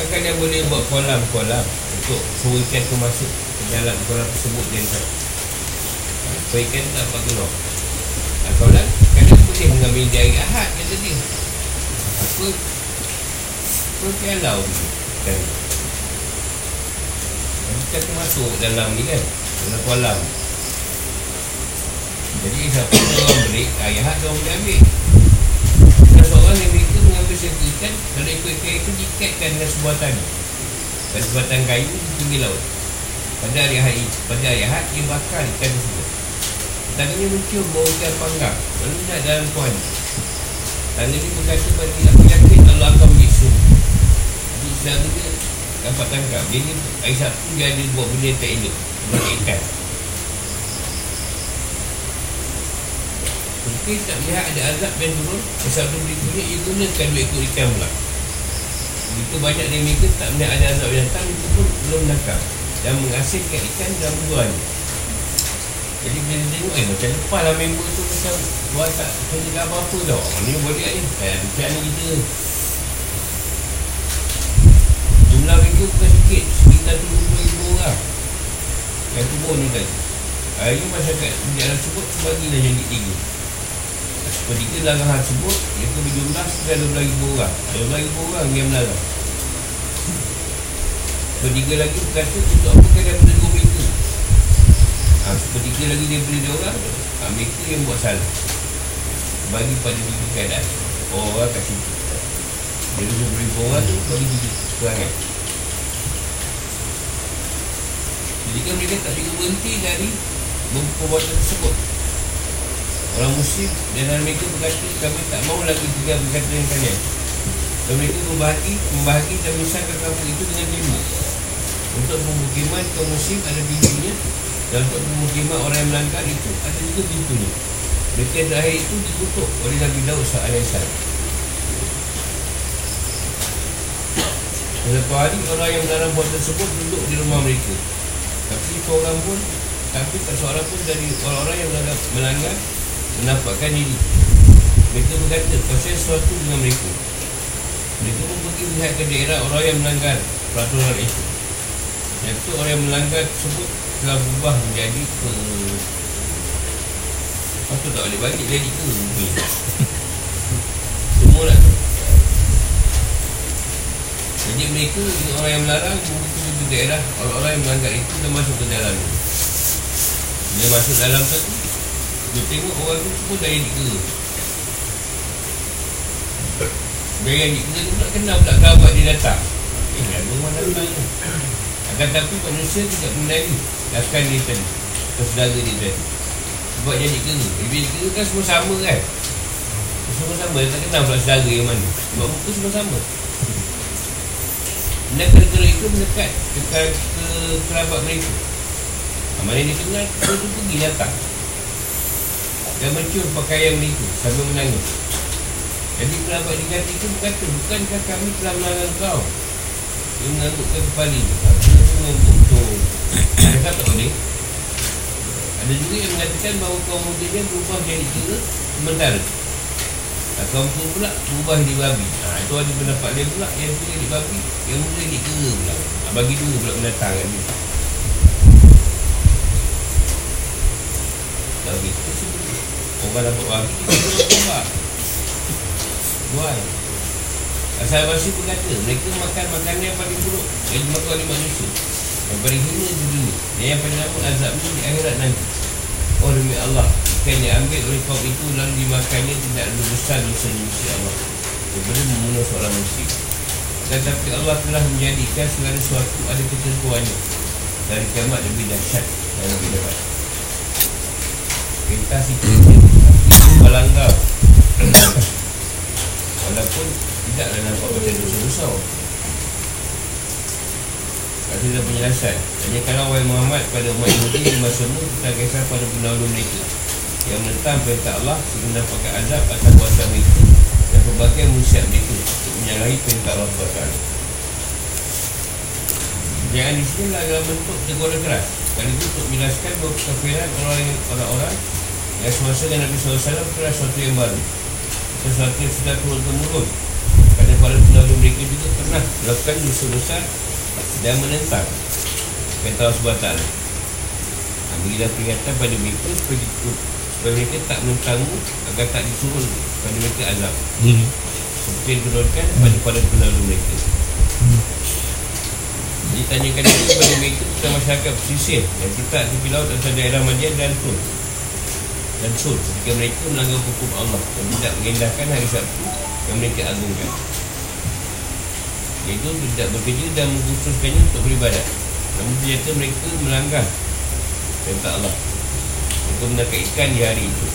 Kan kalian boleh buat kolam-kolam Untuk suruh ikan tu masuk Ke dalam kolam tersebut Dia tak Supaya ikan tak dapat keluar Nah, kolam Kalian boleh mengambil dia air ahad Kata dia. Apa? Seperti alau kan? Kita tu masuk dalam ni kan? Dalam kolam. Jadi siapa orang beri ayah ada orang boleh ambil. Dan seorang yang mereka mengambil satu ikan kalau ikut ikan itu dikatkan dengan sebuah tali dan sebatang kayu di pinggir laut. Pada hari hari pada hari ahad dia bakar ikan tersebut. Tangannya mencium bau ikan panggang lalu nak dalam tuan tangan ini berkata bagi aku yakin Allah akan menyisum Islam dia dapat tangkap Dia ni air Sabtu dia ada buat benda tak elok. Buat ikan. Mungkin tak melihat ada azab yang turun Sabtu berikutnya ia gunakan dua ekor ikan pula Itu banyak dari mereka tak melihat ada azab. Yang datang Itu pun belum nakal Dan mengasihkan ikan dan menjualnya Jadi bila dia tengok eh macam lepas lah member tu Macam buat tak kerja apa-apa tau. Ni boleh ni. Eh macam ni kita. Jumlah mereka bukan sikit. Sekitar 70 ribu orang Yang kubur ni tadi Hari ni masyarakat di dalam sebut Bagilah jadi tiga Sepertiga larangan tersebut Iaitu berjumlah sekitar 12 ribu orang. 12 ribu orang yang melarang. Sepertiga lagi berkata Untuk kan daripada dua mereka ha, Sepertiga lagi daripada dia orang ha, Mereka yang buat salah. Bagi pada tiga keadaan. Orang kat situ. Dia 20 ribu orang tu Bagi perangai Jadi kan mereka tak juga berhenti dari Perbuatan tersebut Orang dan dalam mereka berkata Kami tak mahu lagi tinggal berkata dengan kalian. Dan mereka membahagi Membahagi dan misalkan kampung itu dengan lima. Untuk pemukiman kaum muslim ada pintunya Dan untuk pemukiman orang yang melanggar itu Ada juga pintunya. Mereka yang terakhir itu ditutup oleh Nabi Daud S.A.W. Satu hari orang yang melarang buat tersebut duduk di rumah mereka. Tapi seorang pun Tapi tak seorang pun dari orang-orang yang melanggar, melanggar Menampakkan diri Mereka berkata Pasal sesuatu dengan mereka. Mereka pun pergi melihat ke daerah orang yang melanggar Peraturan itu. Yang itu orang yang melanggar tersebut Telah berubah menjadi ke Apa tak boleh balik jadi ke? Semua nak tu. Jadi mereka orang yang melarang Mungkin di daerah orang-orang yang melanggar itu Dan masuk ke dalam. Dia masuk dalam tu Dia tengok orang tu jadi kera Dia yang jadi kera tu pula kenal pula kerabat dia datang. Eh ada orang datang. Ni Akan tapi manusia tidak mengenali Akan dia tadi Atau saudara dia tadi Sebab jadi Dia jadi kera kan semua sama kan? Semua sama. Dia tak kenal pula saudara yang mana. Sebab muka semua sama. Dan kera-kera itu mendekat ke, ke, ke kerabat mereka. Mana dia kenal, dia tu pergi datang Dan mencium pakaian mereka sambil menangis. Jadi kerabat diganti itu berkata Bukankah kami telah melarang kau? Dia menganggukkan kepala Dia. Mengangguk tu Cakap tak boleh. Ada juga yang mengatakan bahawa kaum mudanya berubah jadi kera sementara. Kaum tu pula berubah jadi babi. Ha, Itu ada pendapat dia pula. Yang tu jadi babi Yang muda jadi kera pula. Ha, Bagi dua pula pendatang kan dia. Tak begitu Dapat babi Dia berubah Buat Asal Basi berkata Mereka makan makanan yang paling buruk. Yang dimakan oleh manusia. Yang paling hina di dunia. Dan yang paling lama azabnya di akhirat nanti. Oh demi Allah. Ikan yang ambil oleh kaum itu Lalu dimakannya Tidak lebih besar dosa manusia Allah. Daripada membunuh seorang muslim Tetapi Allah telah menjadikan Segala sesuatu ada ketentuannya. Dari kiamat lebih dahsyat Dan lebih dapat. Perintah si Melanggar Walaupun Tidaklah nampak macam dosa besar Kata dah penjelasan. Hanya kalau Wahai Muhammad pada umat Yahudi di masa mu Tentang kisah pada pendahulu mereka Yang menentang perintah Allah Sehingga mendapatkan azab atas kuasa mereka Dan pelbagai musyad mereka Untuk menyalahi perintah Allah SWT Jangan di sini adalah bentuk teguran keras. Kali itu untuk menjelaskan kekafiran orang-orang Yang semasa dengan Nabi SAW Adalah sesuatu yang baru. Sesuatu yang sudah turun-temurun Kerana para pendahulu mereka juga pernah Melakukan dosa besar dan menentang. Kata Allah SWT ha, berilah peringatan pada mereka supaya, supaya mereka tak menentangmu agar tak disuruh pada mereka azab. Hmm. seperti yang dikenalkan pada pada pendahulu mereka. Hmm. jadi tanyakan itu kepada mereka tentang masyarakat pesisir. Yang kita tepi laut antara daerah Madian dan Tur dan Sur ketika mereka melanggar hukum Allah dan tidak mengindahkan hari Sabtu yang mereka agungkan. Iaitu tidak bekerja dan mengkhususkannya untuk beribadat. Namun ternyata mereka melanggar Perintah Allah. Mereka ikan di hari itu.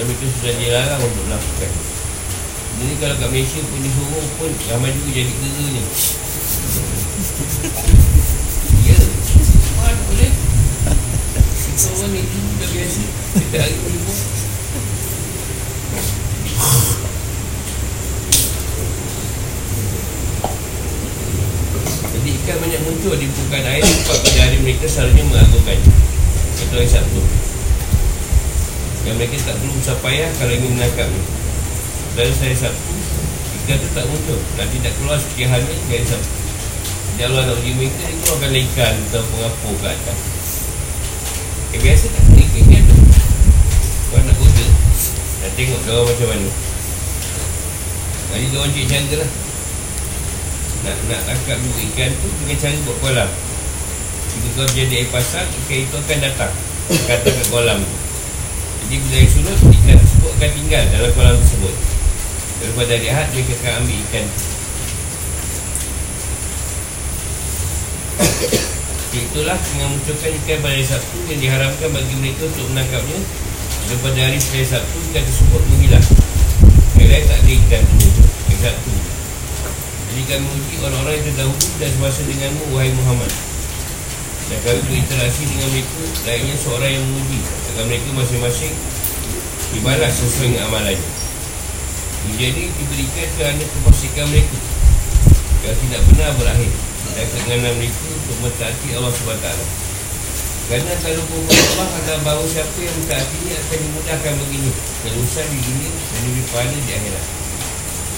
Dan mereka sudah dilarang untuk melakukan. Jadi kalau kat Malaysia pun disuruh pun Ramai juga jadi kera ni Ya. Mana boleh? Kita orang Kita hari boleh buat ikan banyak muncul di permukaan air Sebab pada hari mereka selalunya mengagumkannya Itu hari Sabtu. Dan mereka tak perlu usah kalau ingin menangkapnya Dari hari Sabtu Ikan tu tak muncul. Dan tidak keluar sekian hari di hari Sabtu. Jadi Allah nak uji mereka Dia keluarkan ikan atau pengapur ke atas. Eh biasa tak kena ikan ikan tu Kau nak goda Nak tengok dia macam mana Jadi dia orang cik jaga lah nak nak tangkap dua ikan tu dengan cara buat kolam. Jika kau jadi air pasang, ikan itu akan datang kata kat kolam tu. Jadi bila air surut, ikan tersebut akan tinggal dalam kolam tersebut. Daripada hari Ahad, dia akan ambil ikan tu. Itulah dengan munculkan ikan pada Sabtu yang diharamkan bagi mereka untuk menangkapnya daripada hari setelah Sabtu ikan tersebut menghilang. Hari tak ada ikan tu hari Sabtu. Jadi kami menguji orang-orang yang terdahulu dan semasa denganmu wahai Muhammad. Dan kami berinteraksi dengan mereka layaknya seorang yang menguji agar mereka masing-masing dibalas sesuai dengan amalannya. Ini diberikan kerana keposikan mereka yang tidak benar berakhir dan keinginan mereka untuk mentaati Allah SWT. Kerana kalau berbuat Allah akan bahawa siapa yang mentaatinya akan dimudahkan begini Kerusan di dunia dan di pahala di akhirat.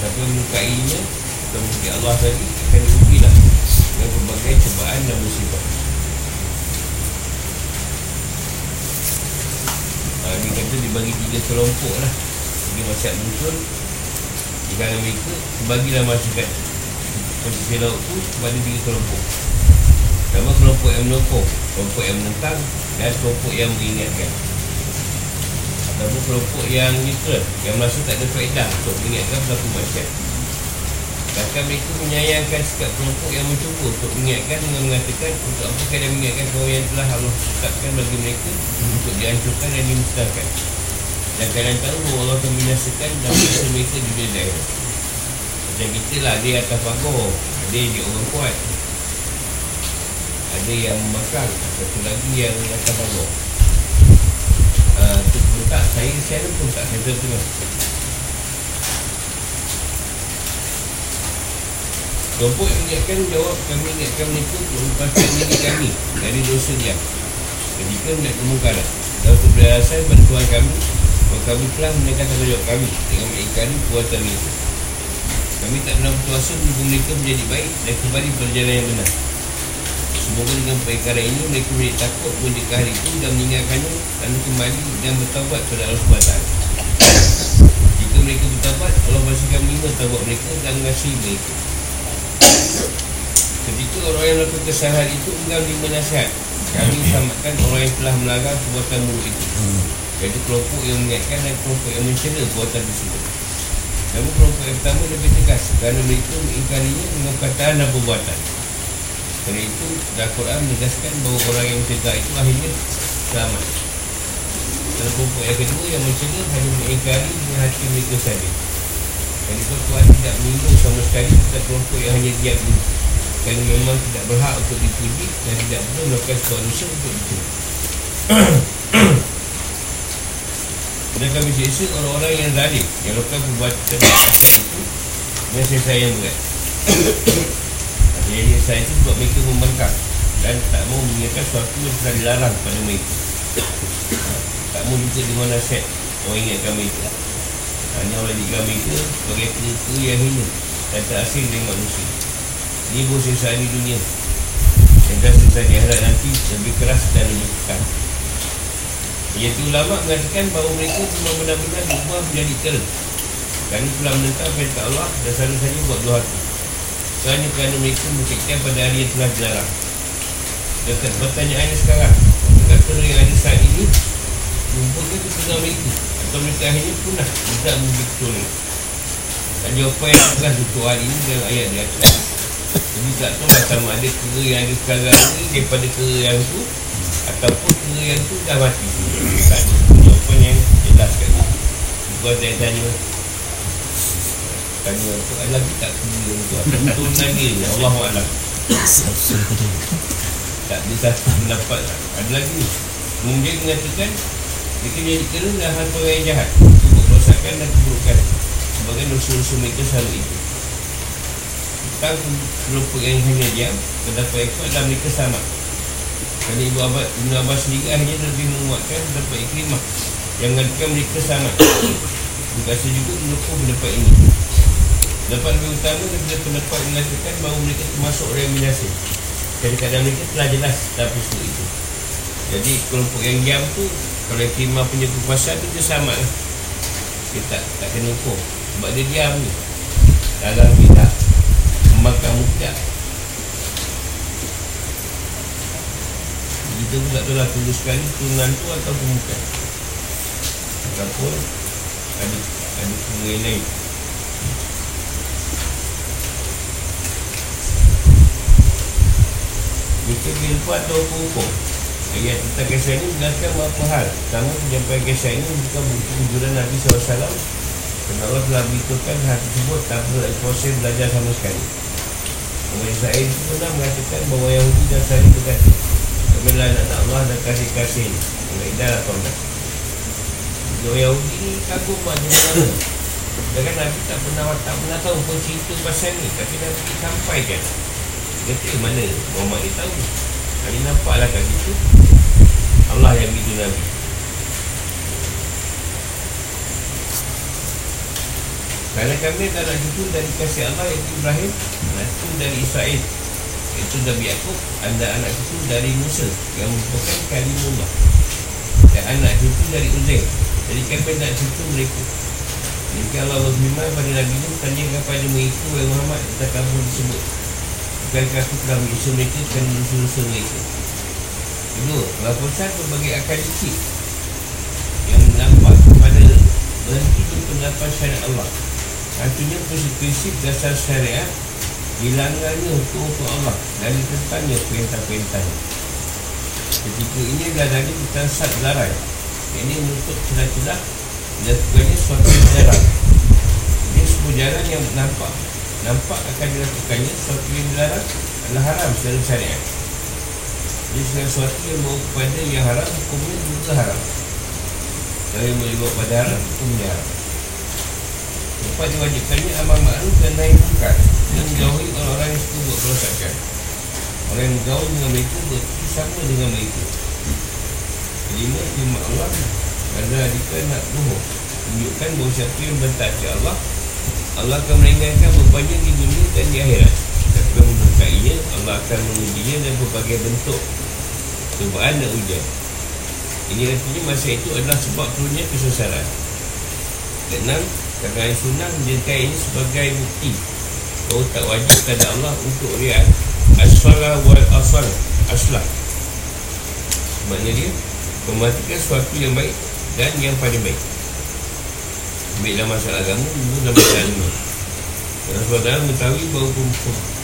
Siapa yang menyukainya atau memuji Allah tadi akan diujilah dengan berbagai cobaan dan musibah. Ha, dia kata dibagi tiga kelompok lah. Jadi masyarakat muncul Di kalangan mereka Sebagilah masyarakat. Konsesi laut tu kepada tiga kelompok Pertama kelompok yang menopong Kelompok yang menentang Dan kelompok yang mengingatkan Ataupun kelompok yang neutral Yang merasa tak ada faedah Untuk mengingatkan pelaku masyarakat Bahkan mereka menyayangkan sikap kelompok yang mencuba untuk mengingatkan dengan mengatakan untuk apa kalian mengingatkan kaum yang telah Allah tetapkan bagi mereka untuk dihancurkan dan dimusnahkan. Dan kalian tahu bahawa Allah akan binasakan dan mengingatkan mereka di dunia daerah. Macam kita lah, yang atas yang dia orang kuat. Ada yang memakang, satu lagi yang atas pagar. Uh, tu tak, saya saya pun tak, saya tengah. Kelompok yang mengingatkan jawab kami ingatkan mereka untuk lepaskan diri kami dari dosa dia ketika melihat kemungkaran dan untuk Tuhan kami bahawa kami telah menekan tanggungjawab kami dengan mengikari kuatan itu kami tak pernah bertuasa menunggu mereka menjadi baik dan kembali pada jalan yang benar Semoga dengan perkara ini mereka menjadi takut mendekat hari itu dan meninggalkannya lalu kembali dan bertawabat kepada Allah SWT Jika mereka bertawabat, Allah pasti akan menerima tawabat mereka dan mengasihi mereka. Ketika orang yang melakukan kesalahan itu enggan lima nasihat. Kami selamatkan orang yang telah melanggar perbuatan buruk itu. Iaitu kelompok yang mengingatkan dan kelompok yang mencela perbuatan tersebut. Namun kelompok yang pertama lebih tegas Kerana mereka mengingkarinya dengan perkataan dan perbuatan Kerana itu dalam Quran menegaskan bahawa orang yang tegak itu akhirnya selamat. Dan kelompok yang kedua yang mencela hanya mengingkari dengan hati mereka saja. Dan itu Tuhan tidak menyinggung sama sekali Tentang kelompok yang hanya diam ini Kerana memang tidak berhak untuk dipuji Dan tidak perlu melakukan dosa untuk itu. Dan kami siksa orang-orang yang zalim Yang melakukan perbuatan itu Dengan saya yang berat Jadi saya itu buat mereka membangkang Dan tak mau mengingatkan sesuatu yang telah dilarang pada mereka Tak mau juga dengan nasihat Orang ingatkan mereka hanya oleh tiga mereka sebagai penipu yang hina dan tak asing dengan manusia. Ini pun sesat di dunia. Dan sesat di akhirat nanti lebih keras dan lebih kekal. Iaitu ulama mengatakan bahawa mereka memang benar-benar diubah menjadi kera. Kerana telah menentang perintah Allah dan selalu saja buat dua hati. Kerana kerana mereka mencekan pada hari yang telah dilarang. Dan pertanyaannya sekarang, kata yang ada saat ini, Rumputnya ke tengah mereka. Atau mereka akhirnya punah Tidak mungkin betul. Dan jawapan yang telah untuk hari ini Dalam ayat di atas Jadi tak tahu lah sama ada kera yang ada sekarang ni Daripada kera yang tu Ataupun kera yang tu dah mati. Tak ada. Jawapan yang jelas kat ni Bukan saya tanya tu Allah tak kera tu? Betul lagi ni? Allah Allah Tak ada satu pendapat Ada lagi. Kemudian mengatakan mereka jadi kena dan hal yang jahat. Untuk rosakan dan keburukan Sebagai dosa-dosa mereka selalu itu. Tentang kelompok yang hanya diam pendapat ekor adalah mereka sama. Kerana Ibu Abbas, Ibn Abbas sendiri akhirnya lebih menguatkan pendapat iklimah. Yang mengatakan mereka sama. Berkata juga menukung pendapat ini pendapat lebih utama daripada pendapat yang mengatakan bahawa mereka termasuk orang yang binasa kadang-kadang mereka telah jelas peristiwa itu. Jadi kelompok yang diam tu kalau iklimah punya kekuasaan tu dia sama. Lah dia tak, tak kena hukum sebab dia diam ni. Dalam kita membakar muka. Kita pun tak tahu lah tulus sekali turunan tu atau bukan. Ataupun ada ada kira lain Kita bila atau hukum Ayat tentang kisah ini menjelaskan beberapa hal. Pertama penyampaian kisah ini bukan bukti wujudan Nabi SAW Kerana Allah telah beritahukan hal tersebut tanpa proses belajar sama sekali. Umar Sa'id itu pernah mengatakan bahawa Yahudi dan Sa'id berkata Kami adalah anak Allah dan kasih-kasih ini Al-Ma'idah 18 Orang Yahudi ni kagum lah dengan Sedangkan Nabi tak pernah tak pernah tahu pun cerita pasal ni. Tapi Nabi sampaikan kata mana Muhammad ni tahu? Kali nampaklah kat situ. Allah yang bidu Nabi. Kerana kami tak nak cucu dari kasih Allah Iaitu Ibrahim cucu dari Israel. Iaitu Nabi Yaakob Anda anak cucu dari Musa Yang merupakan kalimullah. Dan anak cucu dari Uzair. Jadi kami nak cucu mereka? Jika Allah berfirman pada Nabi Nuh Tanya kepada mereka Wahai Muhammad Tentang kamu disebut Bukankah aku telah mengisah mereka Dan menusur-nusur mereka. Kedua Laposan berbagai akal licik Yang nampak kepada Berhenti berpendapat syariat Allah. Artinya prinsip dasar syariat Hilangannya hukum-hukum Allah Dan ditentangnya perintah-perintahnya Ketika ini adalah dari tentang sat larai Ini menutup celah-celah Dilakukannya suatu jarang Ini sebuah jalan yang nampak Nampak akan dilakukannya Suatu yang dilarang adalah haram secara syariat. Jadi segala sesuatu yang bawa kepada yang haram Hukumnya juga haram. Kalau yang boleh bawa kepada haram Hukumnya haram. Lepas diwajibkannya amal ma'ruf dan naik munkar Dan menjauhi orang-orang yang suka buat kerosakan. Orang yang bergaul dengan mereka Berarti sama dengan mereka. Kelima, firman Allah Pada adika nak bohong. Tunjukkan bahawa siapa yang bertaati Allah Allah akan meringankan bebannya di dunia dan di akhirat. Siapa memberkainya Allah akan mengujinya dan berbagai bentuk Cubaan dan ujian. Ini artinya masa itu adalah sebab turunnya kesesaran Keenam, Kadang sunnah menjadikan ini sebagai bukti Bahawa tak wajib kepada Allah untuk riak Asfalah wal asfal Aslah. Maknanya dia Mematikan sesuatu yang baik Dan yang paling baik Baik dalam masalah agama dalam masalah ilmu Kalau saudara mengetahui bahawa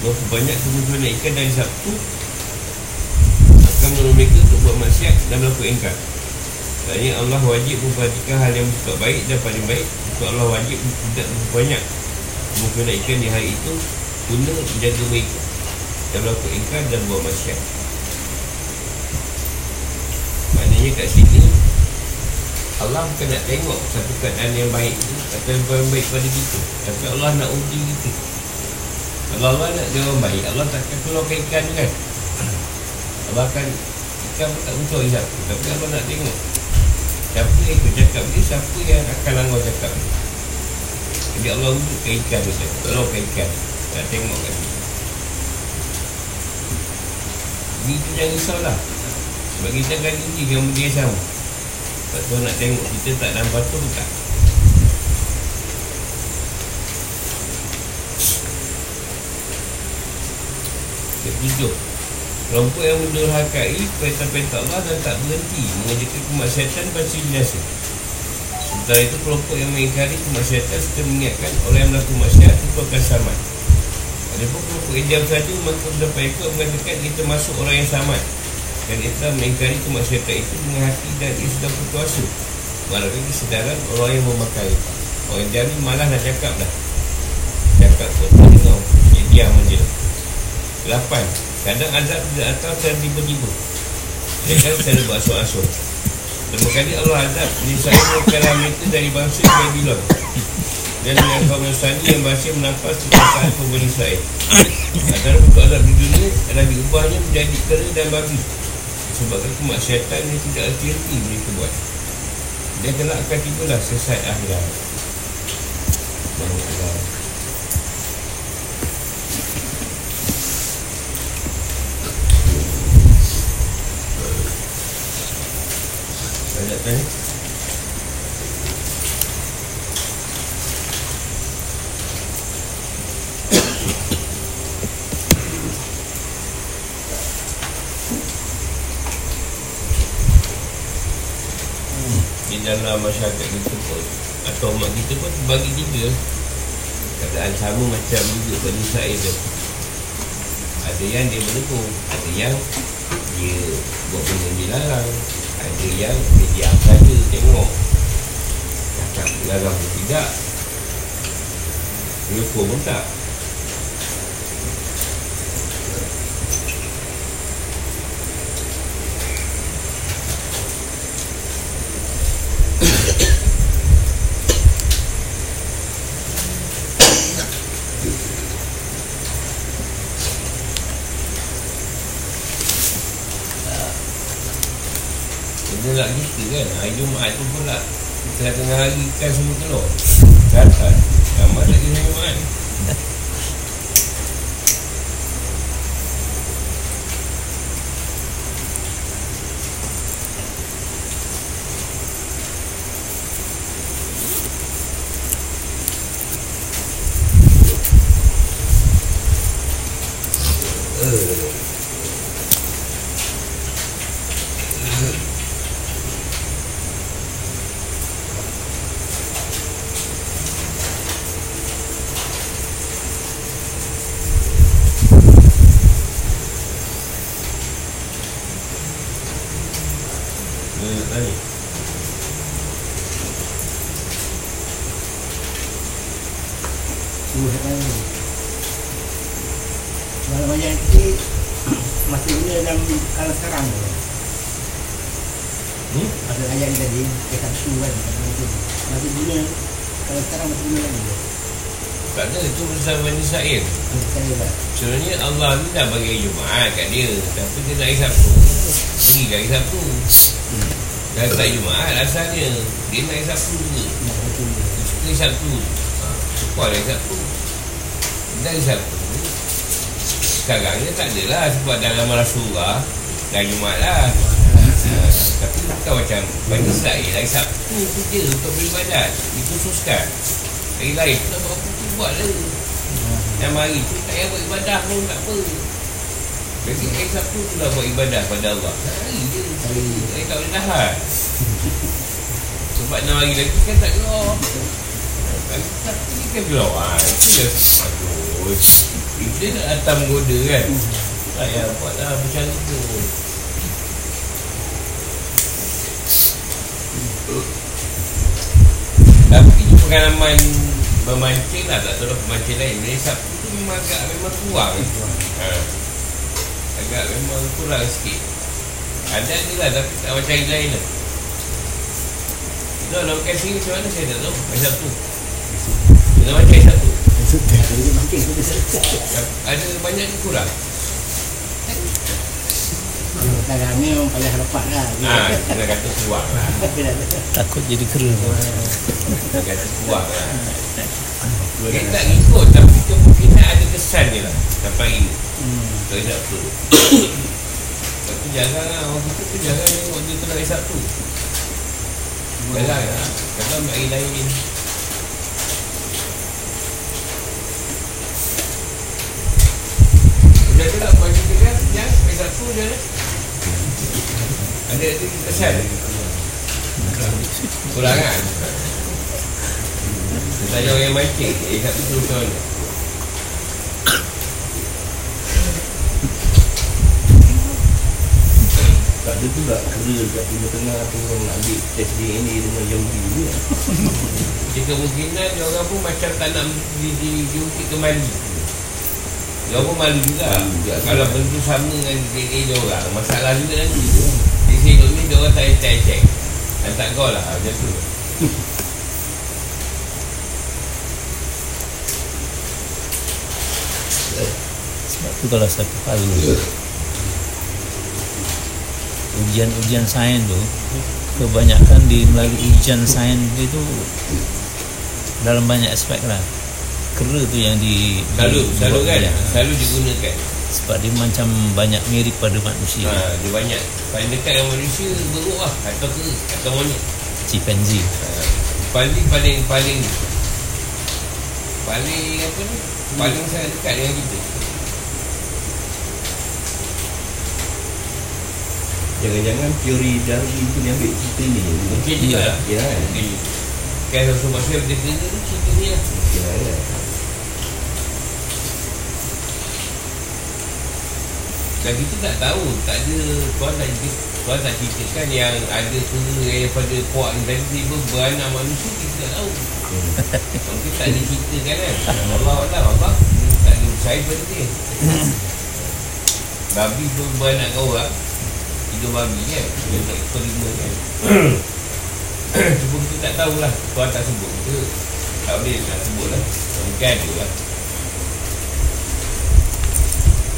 Berapa banyak kemungkinan ikan dari Sabtu Akan menolong mereka untuk buat maksiat Dan melakukan ingkar. Maksudnya Allah wajib memperhatikan hal yang bersikap baik dan paling baik. Untuk Allah wajib tidak banyak ikan di hari itu Guna menjaga mereka Dan melakukan ingkar dan buat masyarakat Maknanya kat sini Allah bukan nak tengok satu keadaan yang baik tu yang baik pada kita. Tapi Allah nak uji kita. Kalau Allah nak jawab baik Allah takkan keluarkan ikan kan. Allah akan Ikan pun tak muncul hisap Tapi Allah nak tengok Siapa yang ikut cakap dia Siapa yang akan langgar cakap dia. Jadi Allah wujudkan ikan tu Tolong ke ikan Nak tengok kat dia Ini tu jangan risaulah Sebab kita akan uji dengan benda yang sama Tak tahu nak tengok kita tak batu ke tak Ketujuh Kelompok yang mendurhakai perintah-perintah Allah dan tak berhenti mengajarkan kemaksiatan pasti binasa. Setelah itu kelompok yang mengingkari kemaksiatan serta mengingatkan orang yang melakukan maksiat itu akan sama. Adapun kelompok yang diam saja maka pendapat ikut mengatakan kita masuk orang yang sama dan telah mengingkari kemaksiatan itu dengan hati dan sudah berkuasa. Malahkan kesedaran orang yang memakai Orang yang diam ni malah nak cakap dah. Cakap pun tak dengar. Dia diam saja. Lapan. Kadang azab tidak datang secara tiba-tiba Mereka secara berasuh-asuh Lama kali Allah azab Nisai kalah mereka dari bangsa Babylon Dan dengan kaum Nasrani yang masih kekuasaan kaum Bani Israel Antara bentuk azab di dunia adalah diubahnya menjadi kera dan babi Sebabkan kemaksiatan yang tidak hati-hati mereka buat. Dan kelak akan tibalah sesat akhirat. Alhamdulillah. Ada tanya? Dalam masyarakat kita pun atau umat kita pun bagi tiga keadaan sama macam juga pada Israel tu. Ada yang dia mendukung ada yang dia buat benda dilarang ada yang dia diam saja tengok. Cakap dilarang pun tidak menyokong pun tak Benda nak kita kan Hari Jumaat tu pula Tengah-tengah hari kan semua telur. Kata Ramai tak kena Jumaat Dia nak tanya Suruh saya tanya Dalam ayat kecil Masih guna dalam kalau sekarang tu Hmm? Masa ayat ni tadi Dia kata tu kan kata tu. Masih guna Kalau sekarang masih guna lagi tu Tak ada itu bersama Bani Israel Untuk saya lah Sebenarnya Allah ni dah bagi hari Jumaat kat dia Tapi dia nak hari Sabtu Pergi ke hari Sabtu Dah tak Jumaat asalnya Dia nak hari Sabtu juga Nak satu Dia suka hari Sabtu ha, Suka hari Sabtu Dari Sabtu Sekarang ni tak adalah Sebab dalam Rasulullah Dah Jumaat lah. Ha, Tapi bukan macam Bagi Israel Hari Sabtu tu je Untuk beribadat Dikhususkan Hari lain tu nak buat apa tu buat lah. Yang hari tu tak payah buat ibadah pun tak apa. Jadi hari Sabtu tu dah buat ibadah pada Allah. Hari je. Hari. Tak boleh tahan. Sebab 6 hari lagi kan tak keluar. Sabtu ni kan keluar. Ah, Itu je Aduh Dia nak datang menggoda kan? Tak payah buat lah macam tu. Tapi ni pengalaman Memancing lah tak tahu lah pemancing lain. Bila Sabtu tu memang agak memang kurang. Ha. Agak memang kurang sikit. Ada je lah tapi tak macam hari lain lah. No, nak makan sini macam mana saya tak tahu. Hari Sabtu Nak macam hari Sabtu Dia Dia Ada banyak ke kurang? Sekarang ni orang paling harapan lah. Ha, kena kata kurang lah. Takut jadi kera. Kena kata kurang lah. Kita tak ikut tapi kemungkinan ada kesan je lah. Sampai hari ni. Hmm. Hari Sabtu Tapi jarang lah Orang kita tu jarang tengok dia kena hari Sabtu Jarang lah. Kadang ambil hari lain Sudah tu tak bagi kita kan Yang hari Sabtu je lah Ada ada kesan Kurang kan? Saya tanya orang yang mancing Hari Sabtu tu mana? Tak ada tu tak kera kat Timur Tengah tu nak ambil test DNA dengan Yahudi ni kan. Jadi kemungkinan dia orang pun macam tak nak di, di, diungkit kembali dia pun malu juga, Kalau benda sama dengan kira-kira dia orang Masalah juga nanti. Tu Dia sengok ni dia orang tak ada check. Hantar kau lah macam tu. Sebab tu kalau satu kali Ujian-ujian sains tu Kebanyakan di melalui ujian sains itu Dalam banyak aspek lah kera tu yang di Selalu, di- selalu kan? banyak. Selalu digunakan. Sebab dia macam banyak mirip pada manusia. Ha, Dia banyak. Paling dekat dengan manusia Beruk lah. Atau ke Atau monyet. Chimpanzee. Ha, Paling paling paling Paling apa ni? Paling sangat dekat dengan kita. Jangan-jangan teori Darwin tu ni ambil cerita ni. Mungkin juga Iya. lah. Ya kan? Mungkin. Juga. Kan sebab saya Dia kena tu cerita ni lah. Mungkin lah Dan kita tak tahu Tak ada Tuan tak Tuan tak ceritakan yang ada kena daripada puak ni tadi tiba beranak manusia kita tak tahu. Kalau kita tak ada ceritakan kan. Allah Allah Allah tak ada percaya pada dia. Babi pun beranak kau orang. Tiga babi kan. Dia tak terima kan. Cuma kita tak tahulah. Tuan tak sebut. Kita tak boleh nak sebut lah. Mungkin ada lah.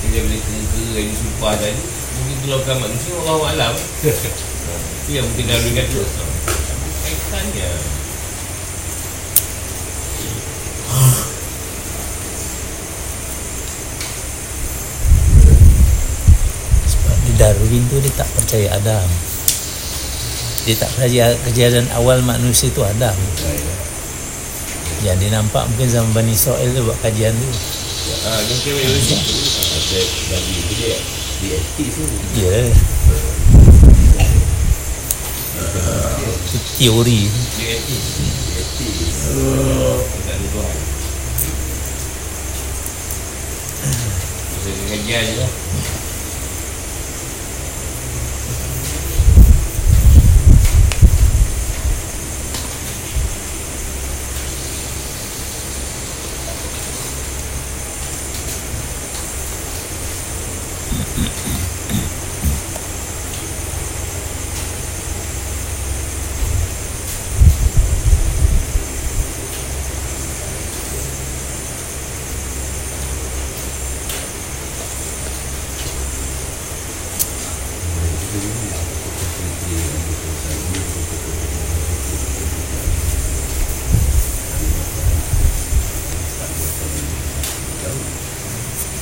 Dia boleh kena-kena yang disumpah tadi Mungkin keluarkan manusia Allah Alam. Itu yang mungkin dah boleh kata Kaitannya. Sebab di Darwin tu dia tak percaya Adam. Dia tak percaya kejadian awal manusia tu Adam. Yang dia nampak mungkin zaman Bani Israel tu buat kajian tu Ah, Dia kira dari situ Ada Darwin tu dia Dia aktif tu ya. Itu teori. Dia aktif Dia aktif Dia tak ada Tuhan Masa dia kajian je lah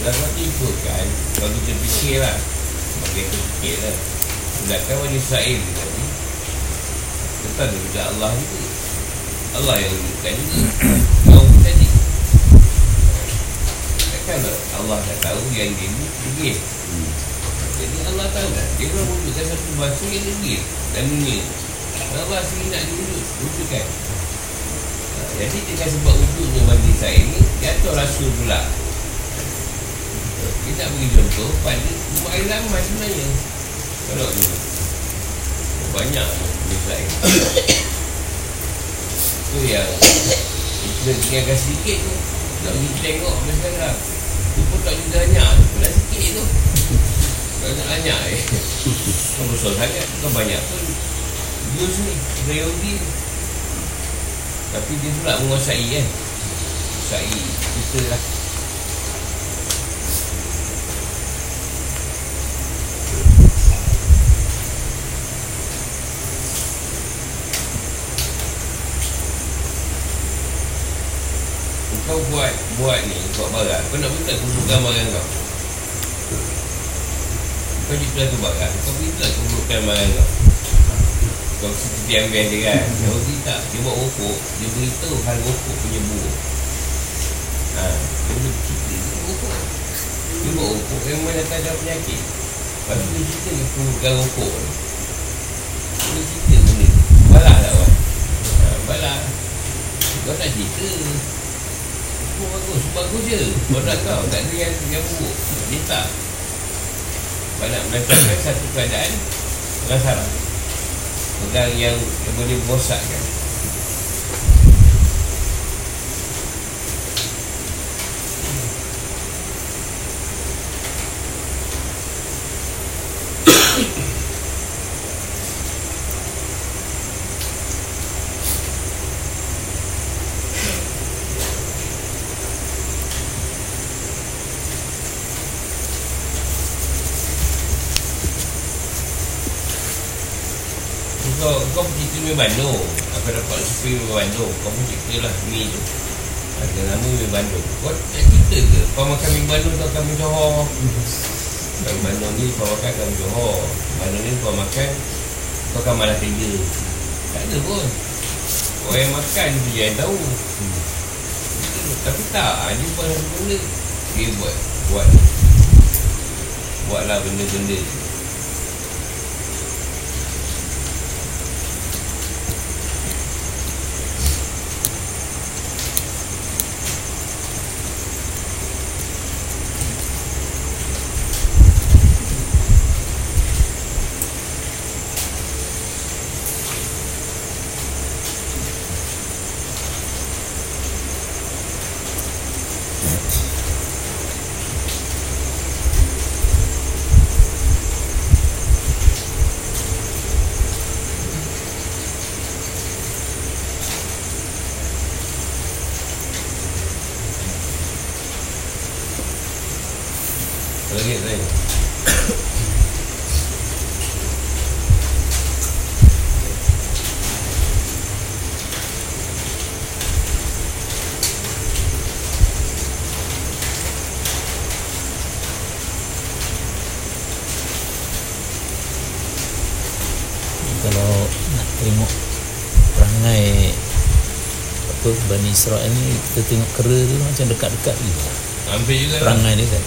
Dan waktu itu kan Kalau kita fikir lah Bagi aku fikir lah Sedangkan Bani Israel ni tadi Tetap dia juga Allah juga Allah yang wujudkan juga Kaum tadi Takkan Allah tak tahu yang dia ni degil Jadi Allah tahu Dia pun wujudkan satu bangsa yang degil Dan Dan Allah sendiri nak Wujudkan. Ha, Jadi dengan sebab wujudnya Bani Israel ni atur rasul pula. Kita nak bagi contoh pada umat air zaman sebenarnya. Kalau ni Banyak Israel Itu yang Kita tinggalkan sedikit tu. Tak pergi tengok sampai sekarang? Itu pun tak juga banyak. Tu Dah sikit tu. Banyak-banyak eh. Kan besar sangat Bukan banyak pun. Jews ni ni. Tapi dia pula menguasai kan? Menguasai kita lah kau buat buat ni buat barang. Kau nak minta kumpulkan barang kau? Kau jadi tu barang. Kau minta kumpulkan barang kau. Kau seperti ambil dia kan? Kalau dia tak? Dia buat rokok. Dia beritahu hal rokok punya buruk ha dia boleh cerita dia buat rokok. Dia buat rokok. Yang mendatang dalam penyakit. Lepas tu dia cerita dia kumpulkan rokok. Ni dia cerita benda balak tak kan ha, balak kau tak cerita Oh bagus, bagus je. Produk kau, tak ada yang, yang buruk. Dia tak Banyak mendatangkan satu keadaan. Salah Pegang yang, yang boleh bosakkan mi Bandung Aku dapat resipi mi Bandung Kau pun cerita lah mi tu Ada nama mi Bandung Kau tak cerita ke Kau makan mi Bandung makan mi Johor Kau Bandung ni kau makan kau mi Johor Bandung ni kau makan Kau akan malas kerja Tak ada pun Kau yang makan je yang tahu Tapi tak Dia buat satu benda Dia buat Buat Buatlah benda-benda Lagi tak tanya kalau nak tengok perangai apa Bani Israel ni kita tengok kera tu macam dekat-dekat gitu Hampir juga lah. Perangai dia kan.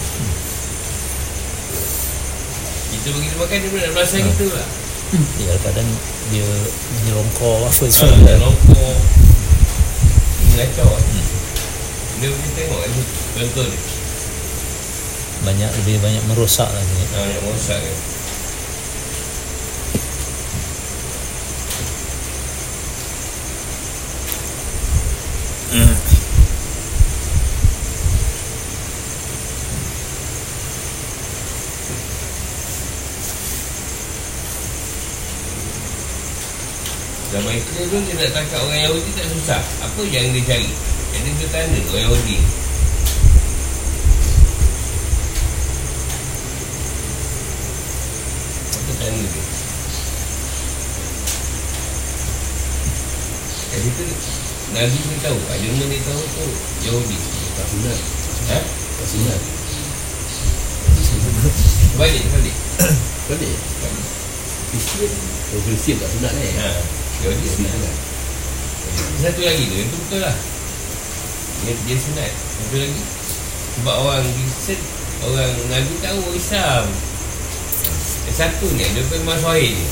Kita bagi dia makan dia pun nak perasan kita lah. Ya kadang dia menyerongkor apa Ah, semua Nak kan. rokok Mengacau lah. Dia boleh tengok kan Contoh dia. Banyak lebih banyak merosak lah lagi Ah, Nak merosak kan Hitler tu dia nak tangkap orang Yahudi tak susah. Apa yang dia cari? Yang dia tanda orang Yahudi. Apa tanda dia? Jadi tu Nabi pun tahu. Agama dia tahu tu Yahudi. Tak sunat. Ha? Tak sunat. Balik balik. Balik? Kristian Oh Kristian tak sunat eh? Ha Yahudi Kristian sunat sunat Satu lagi tu, itu betul lah. Dia, dia sunat. Satu lagi. Sebab orang Kristen Orang Nabi tahu Islam. Yang Satu ni Dia pun masuk air dia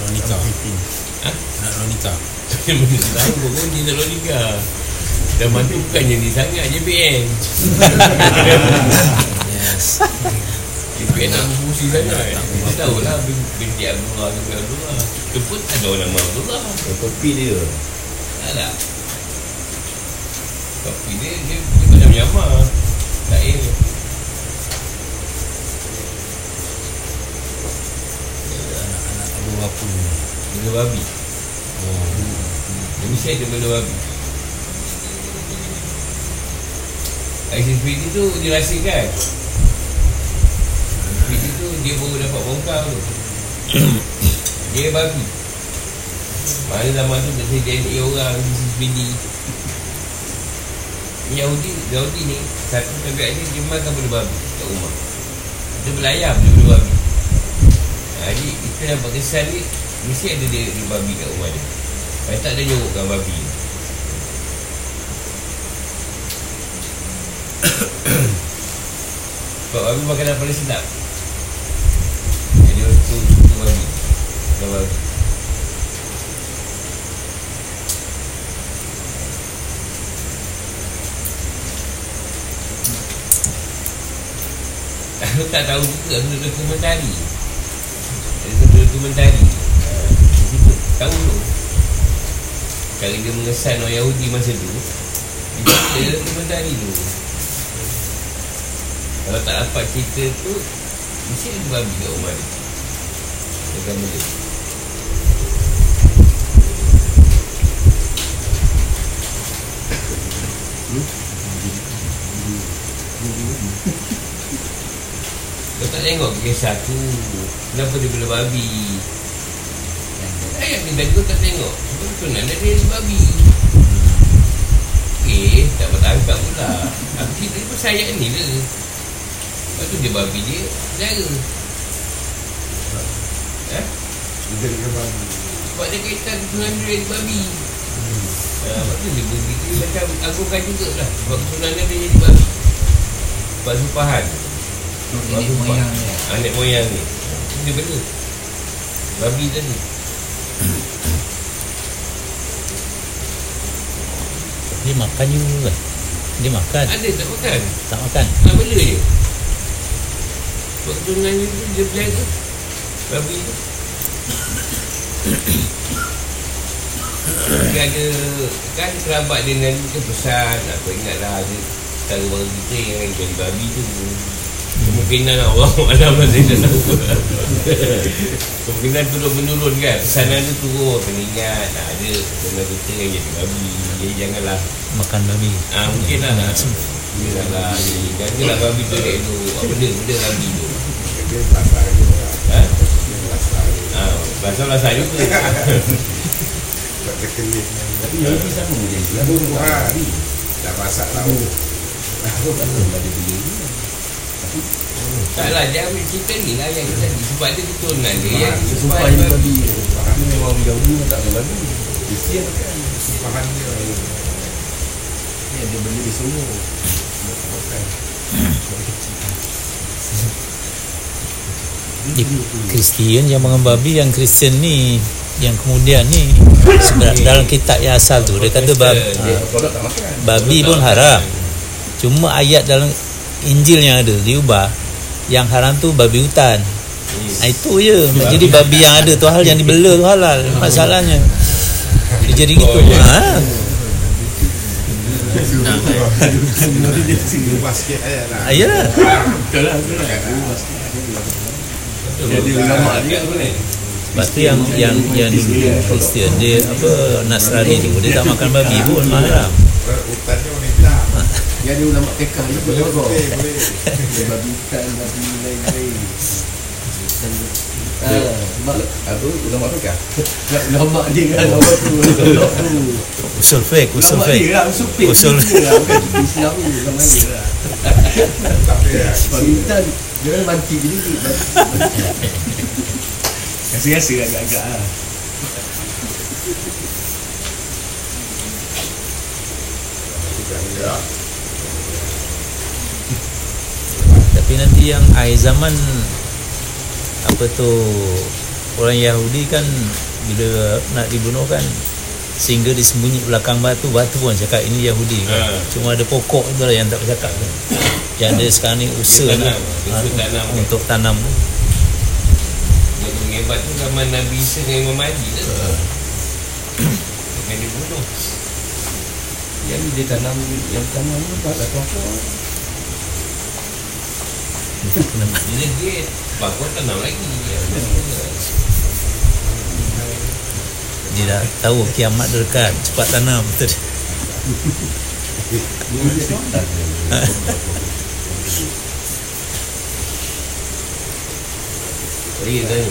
Nak Ha? Nak Ronika Dia mana tahu pun dia tak logika Dan mantu bukannya ni sangat Yes JPN nak berfungsi sangat Kita tahulah bin- Binti Abdullah Binti Abdullah Kita pun ada orang nama Abdullah Oh, Kopi dia Tak tak Tapi dia Dia, dia macam menyamar Tak ya Anak-anak Abu Bapu Benda babi Oh Dia mesti ada benda babi ICPD tu dia rahsiakan ICPD tu dia baru dapat bongkar tu. Dia babi Mana zaman tu tak saya DNA orang ICPD Yahudi Yahudi ni Satu tabiat dia Dia makan benda babi Kat rumah. Dia belayar benda benda babi. Jadi kita dapat kesan ni Mesti ada dia, dia babi kat rumah dia. Kalau tak dia jorokkan babi Sebab babi makanan paling sedap. Jadi orang tu suka babi babi Aku tak tahu juga Aku Ada satu dokumentari. Ah, di situ. Tahu tu. Cara dia mengesan orang Yahudi masa tu Dia ada dokumentari tu Kalau tak dapat cerita tu Mesti ada babi kat rumah dia. Akan beli Kau tak tengok kisah tu Kenapa dia bela babi? Ayat ni tadi kau tak tengok. Sebab tunan dia dia babi. Eh, tak bertangkap pula. Aku cerita ni pasal ayat ni lah Lepas tu dia babi dia Jara. Eh? Sebab dia kaitan tunan dia jadi babi Ya, lepas tu dia begitu dia macam agungkan juga lah Sebab keturunan dia jadi babi. Sebab sumpahan Nenek moyang dia. Anak moyang ni Dia benda. Babi tadi. Dia makan juga? Dia makan. Ada tak makan? Tak makan. Tak bela je Sebab keturunan dia tu dia pelihara Babi tu. Dia ada Kan kerabat dia nanti ke pesan Aku ingat lah Ada Cara baru kita yang jadi babi tu. Kemungkinan lah Allah Alam saya tak tahu. Kemungkinan turun menurun kan. Pesanan tu turun Kena ingat nah, Ada keturunan kita yang jadi babi. Jadi janganlah. Makan babi. Ah mungkin lah Mungkin lah Janganlah babi tu dek tu Apa benda Ha? Ah, Bahasa bahasa juga Tapi Yahudi sama je Yahudi tak ada Dah masak tak tahu ada beli Tak lah Dia ambil cerita ni lah Yang tadi Sebab dia keturunan dia Yang yang babi Tapi memang Yahudi tak babi Kristian kan dia Ni ada benda di semua Makan Di Kristian yang makan babi Yang Kristian ni Yang kemudian ni Sebenarnya dalam kitab yang asal tu Dia kata babi, babi pun haram Cuma ayat dalam Injil yang ada Diubah Yang haram tu babi hutan ha, Itu je Jadi babi yang ada tu hal Yang dibela tu halal Masalahnya Dia jadi gitu Oh, ya. ha? Ubah sikit ayat lah Ah, Yalah Betul lah betul lah Dia ada ulama mana? Lepas tu yang yang yang dulu Kristian dia apa Nasrani tu dia tak makan babi pun. Hutannya warna hitam Dia ada ulama tekah dia Boleh boleh boleh. Babi ikan, babi lain-lain Ah, sebab apa ulama tekah? Ulama dia kan ulama tu, tu. Usul fiqh, usul Ulama fiqh. dia lah, usul fiqh Usul- dia bukan Islam ni, ulama dia lah. Babi ikan, dia kan banti je ni. Rasa-rasa agak-agak lah. Tapi nanti yang akhir zaman apa tu orang Yahudi kan bila nak dibunuh kan sehingga disembunyi belakang batu batu pun cakap ini Yahudi kan. Ha. cuma ada pokok tu lah yang tak bercakap tu yang ada sekarang ni usaha tanam, nak- dia suruh tanam. untuk tanam Yang mengebat tu zaman Nabi Isa dengan Imam Ali tu Yang dibunuh Yang dia tanam, yang tanam ni tak ada apa-apa. Dia Bakor tanam lagi dia dah tahu kiamat dekat cepat tanam betul Lagi tanya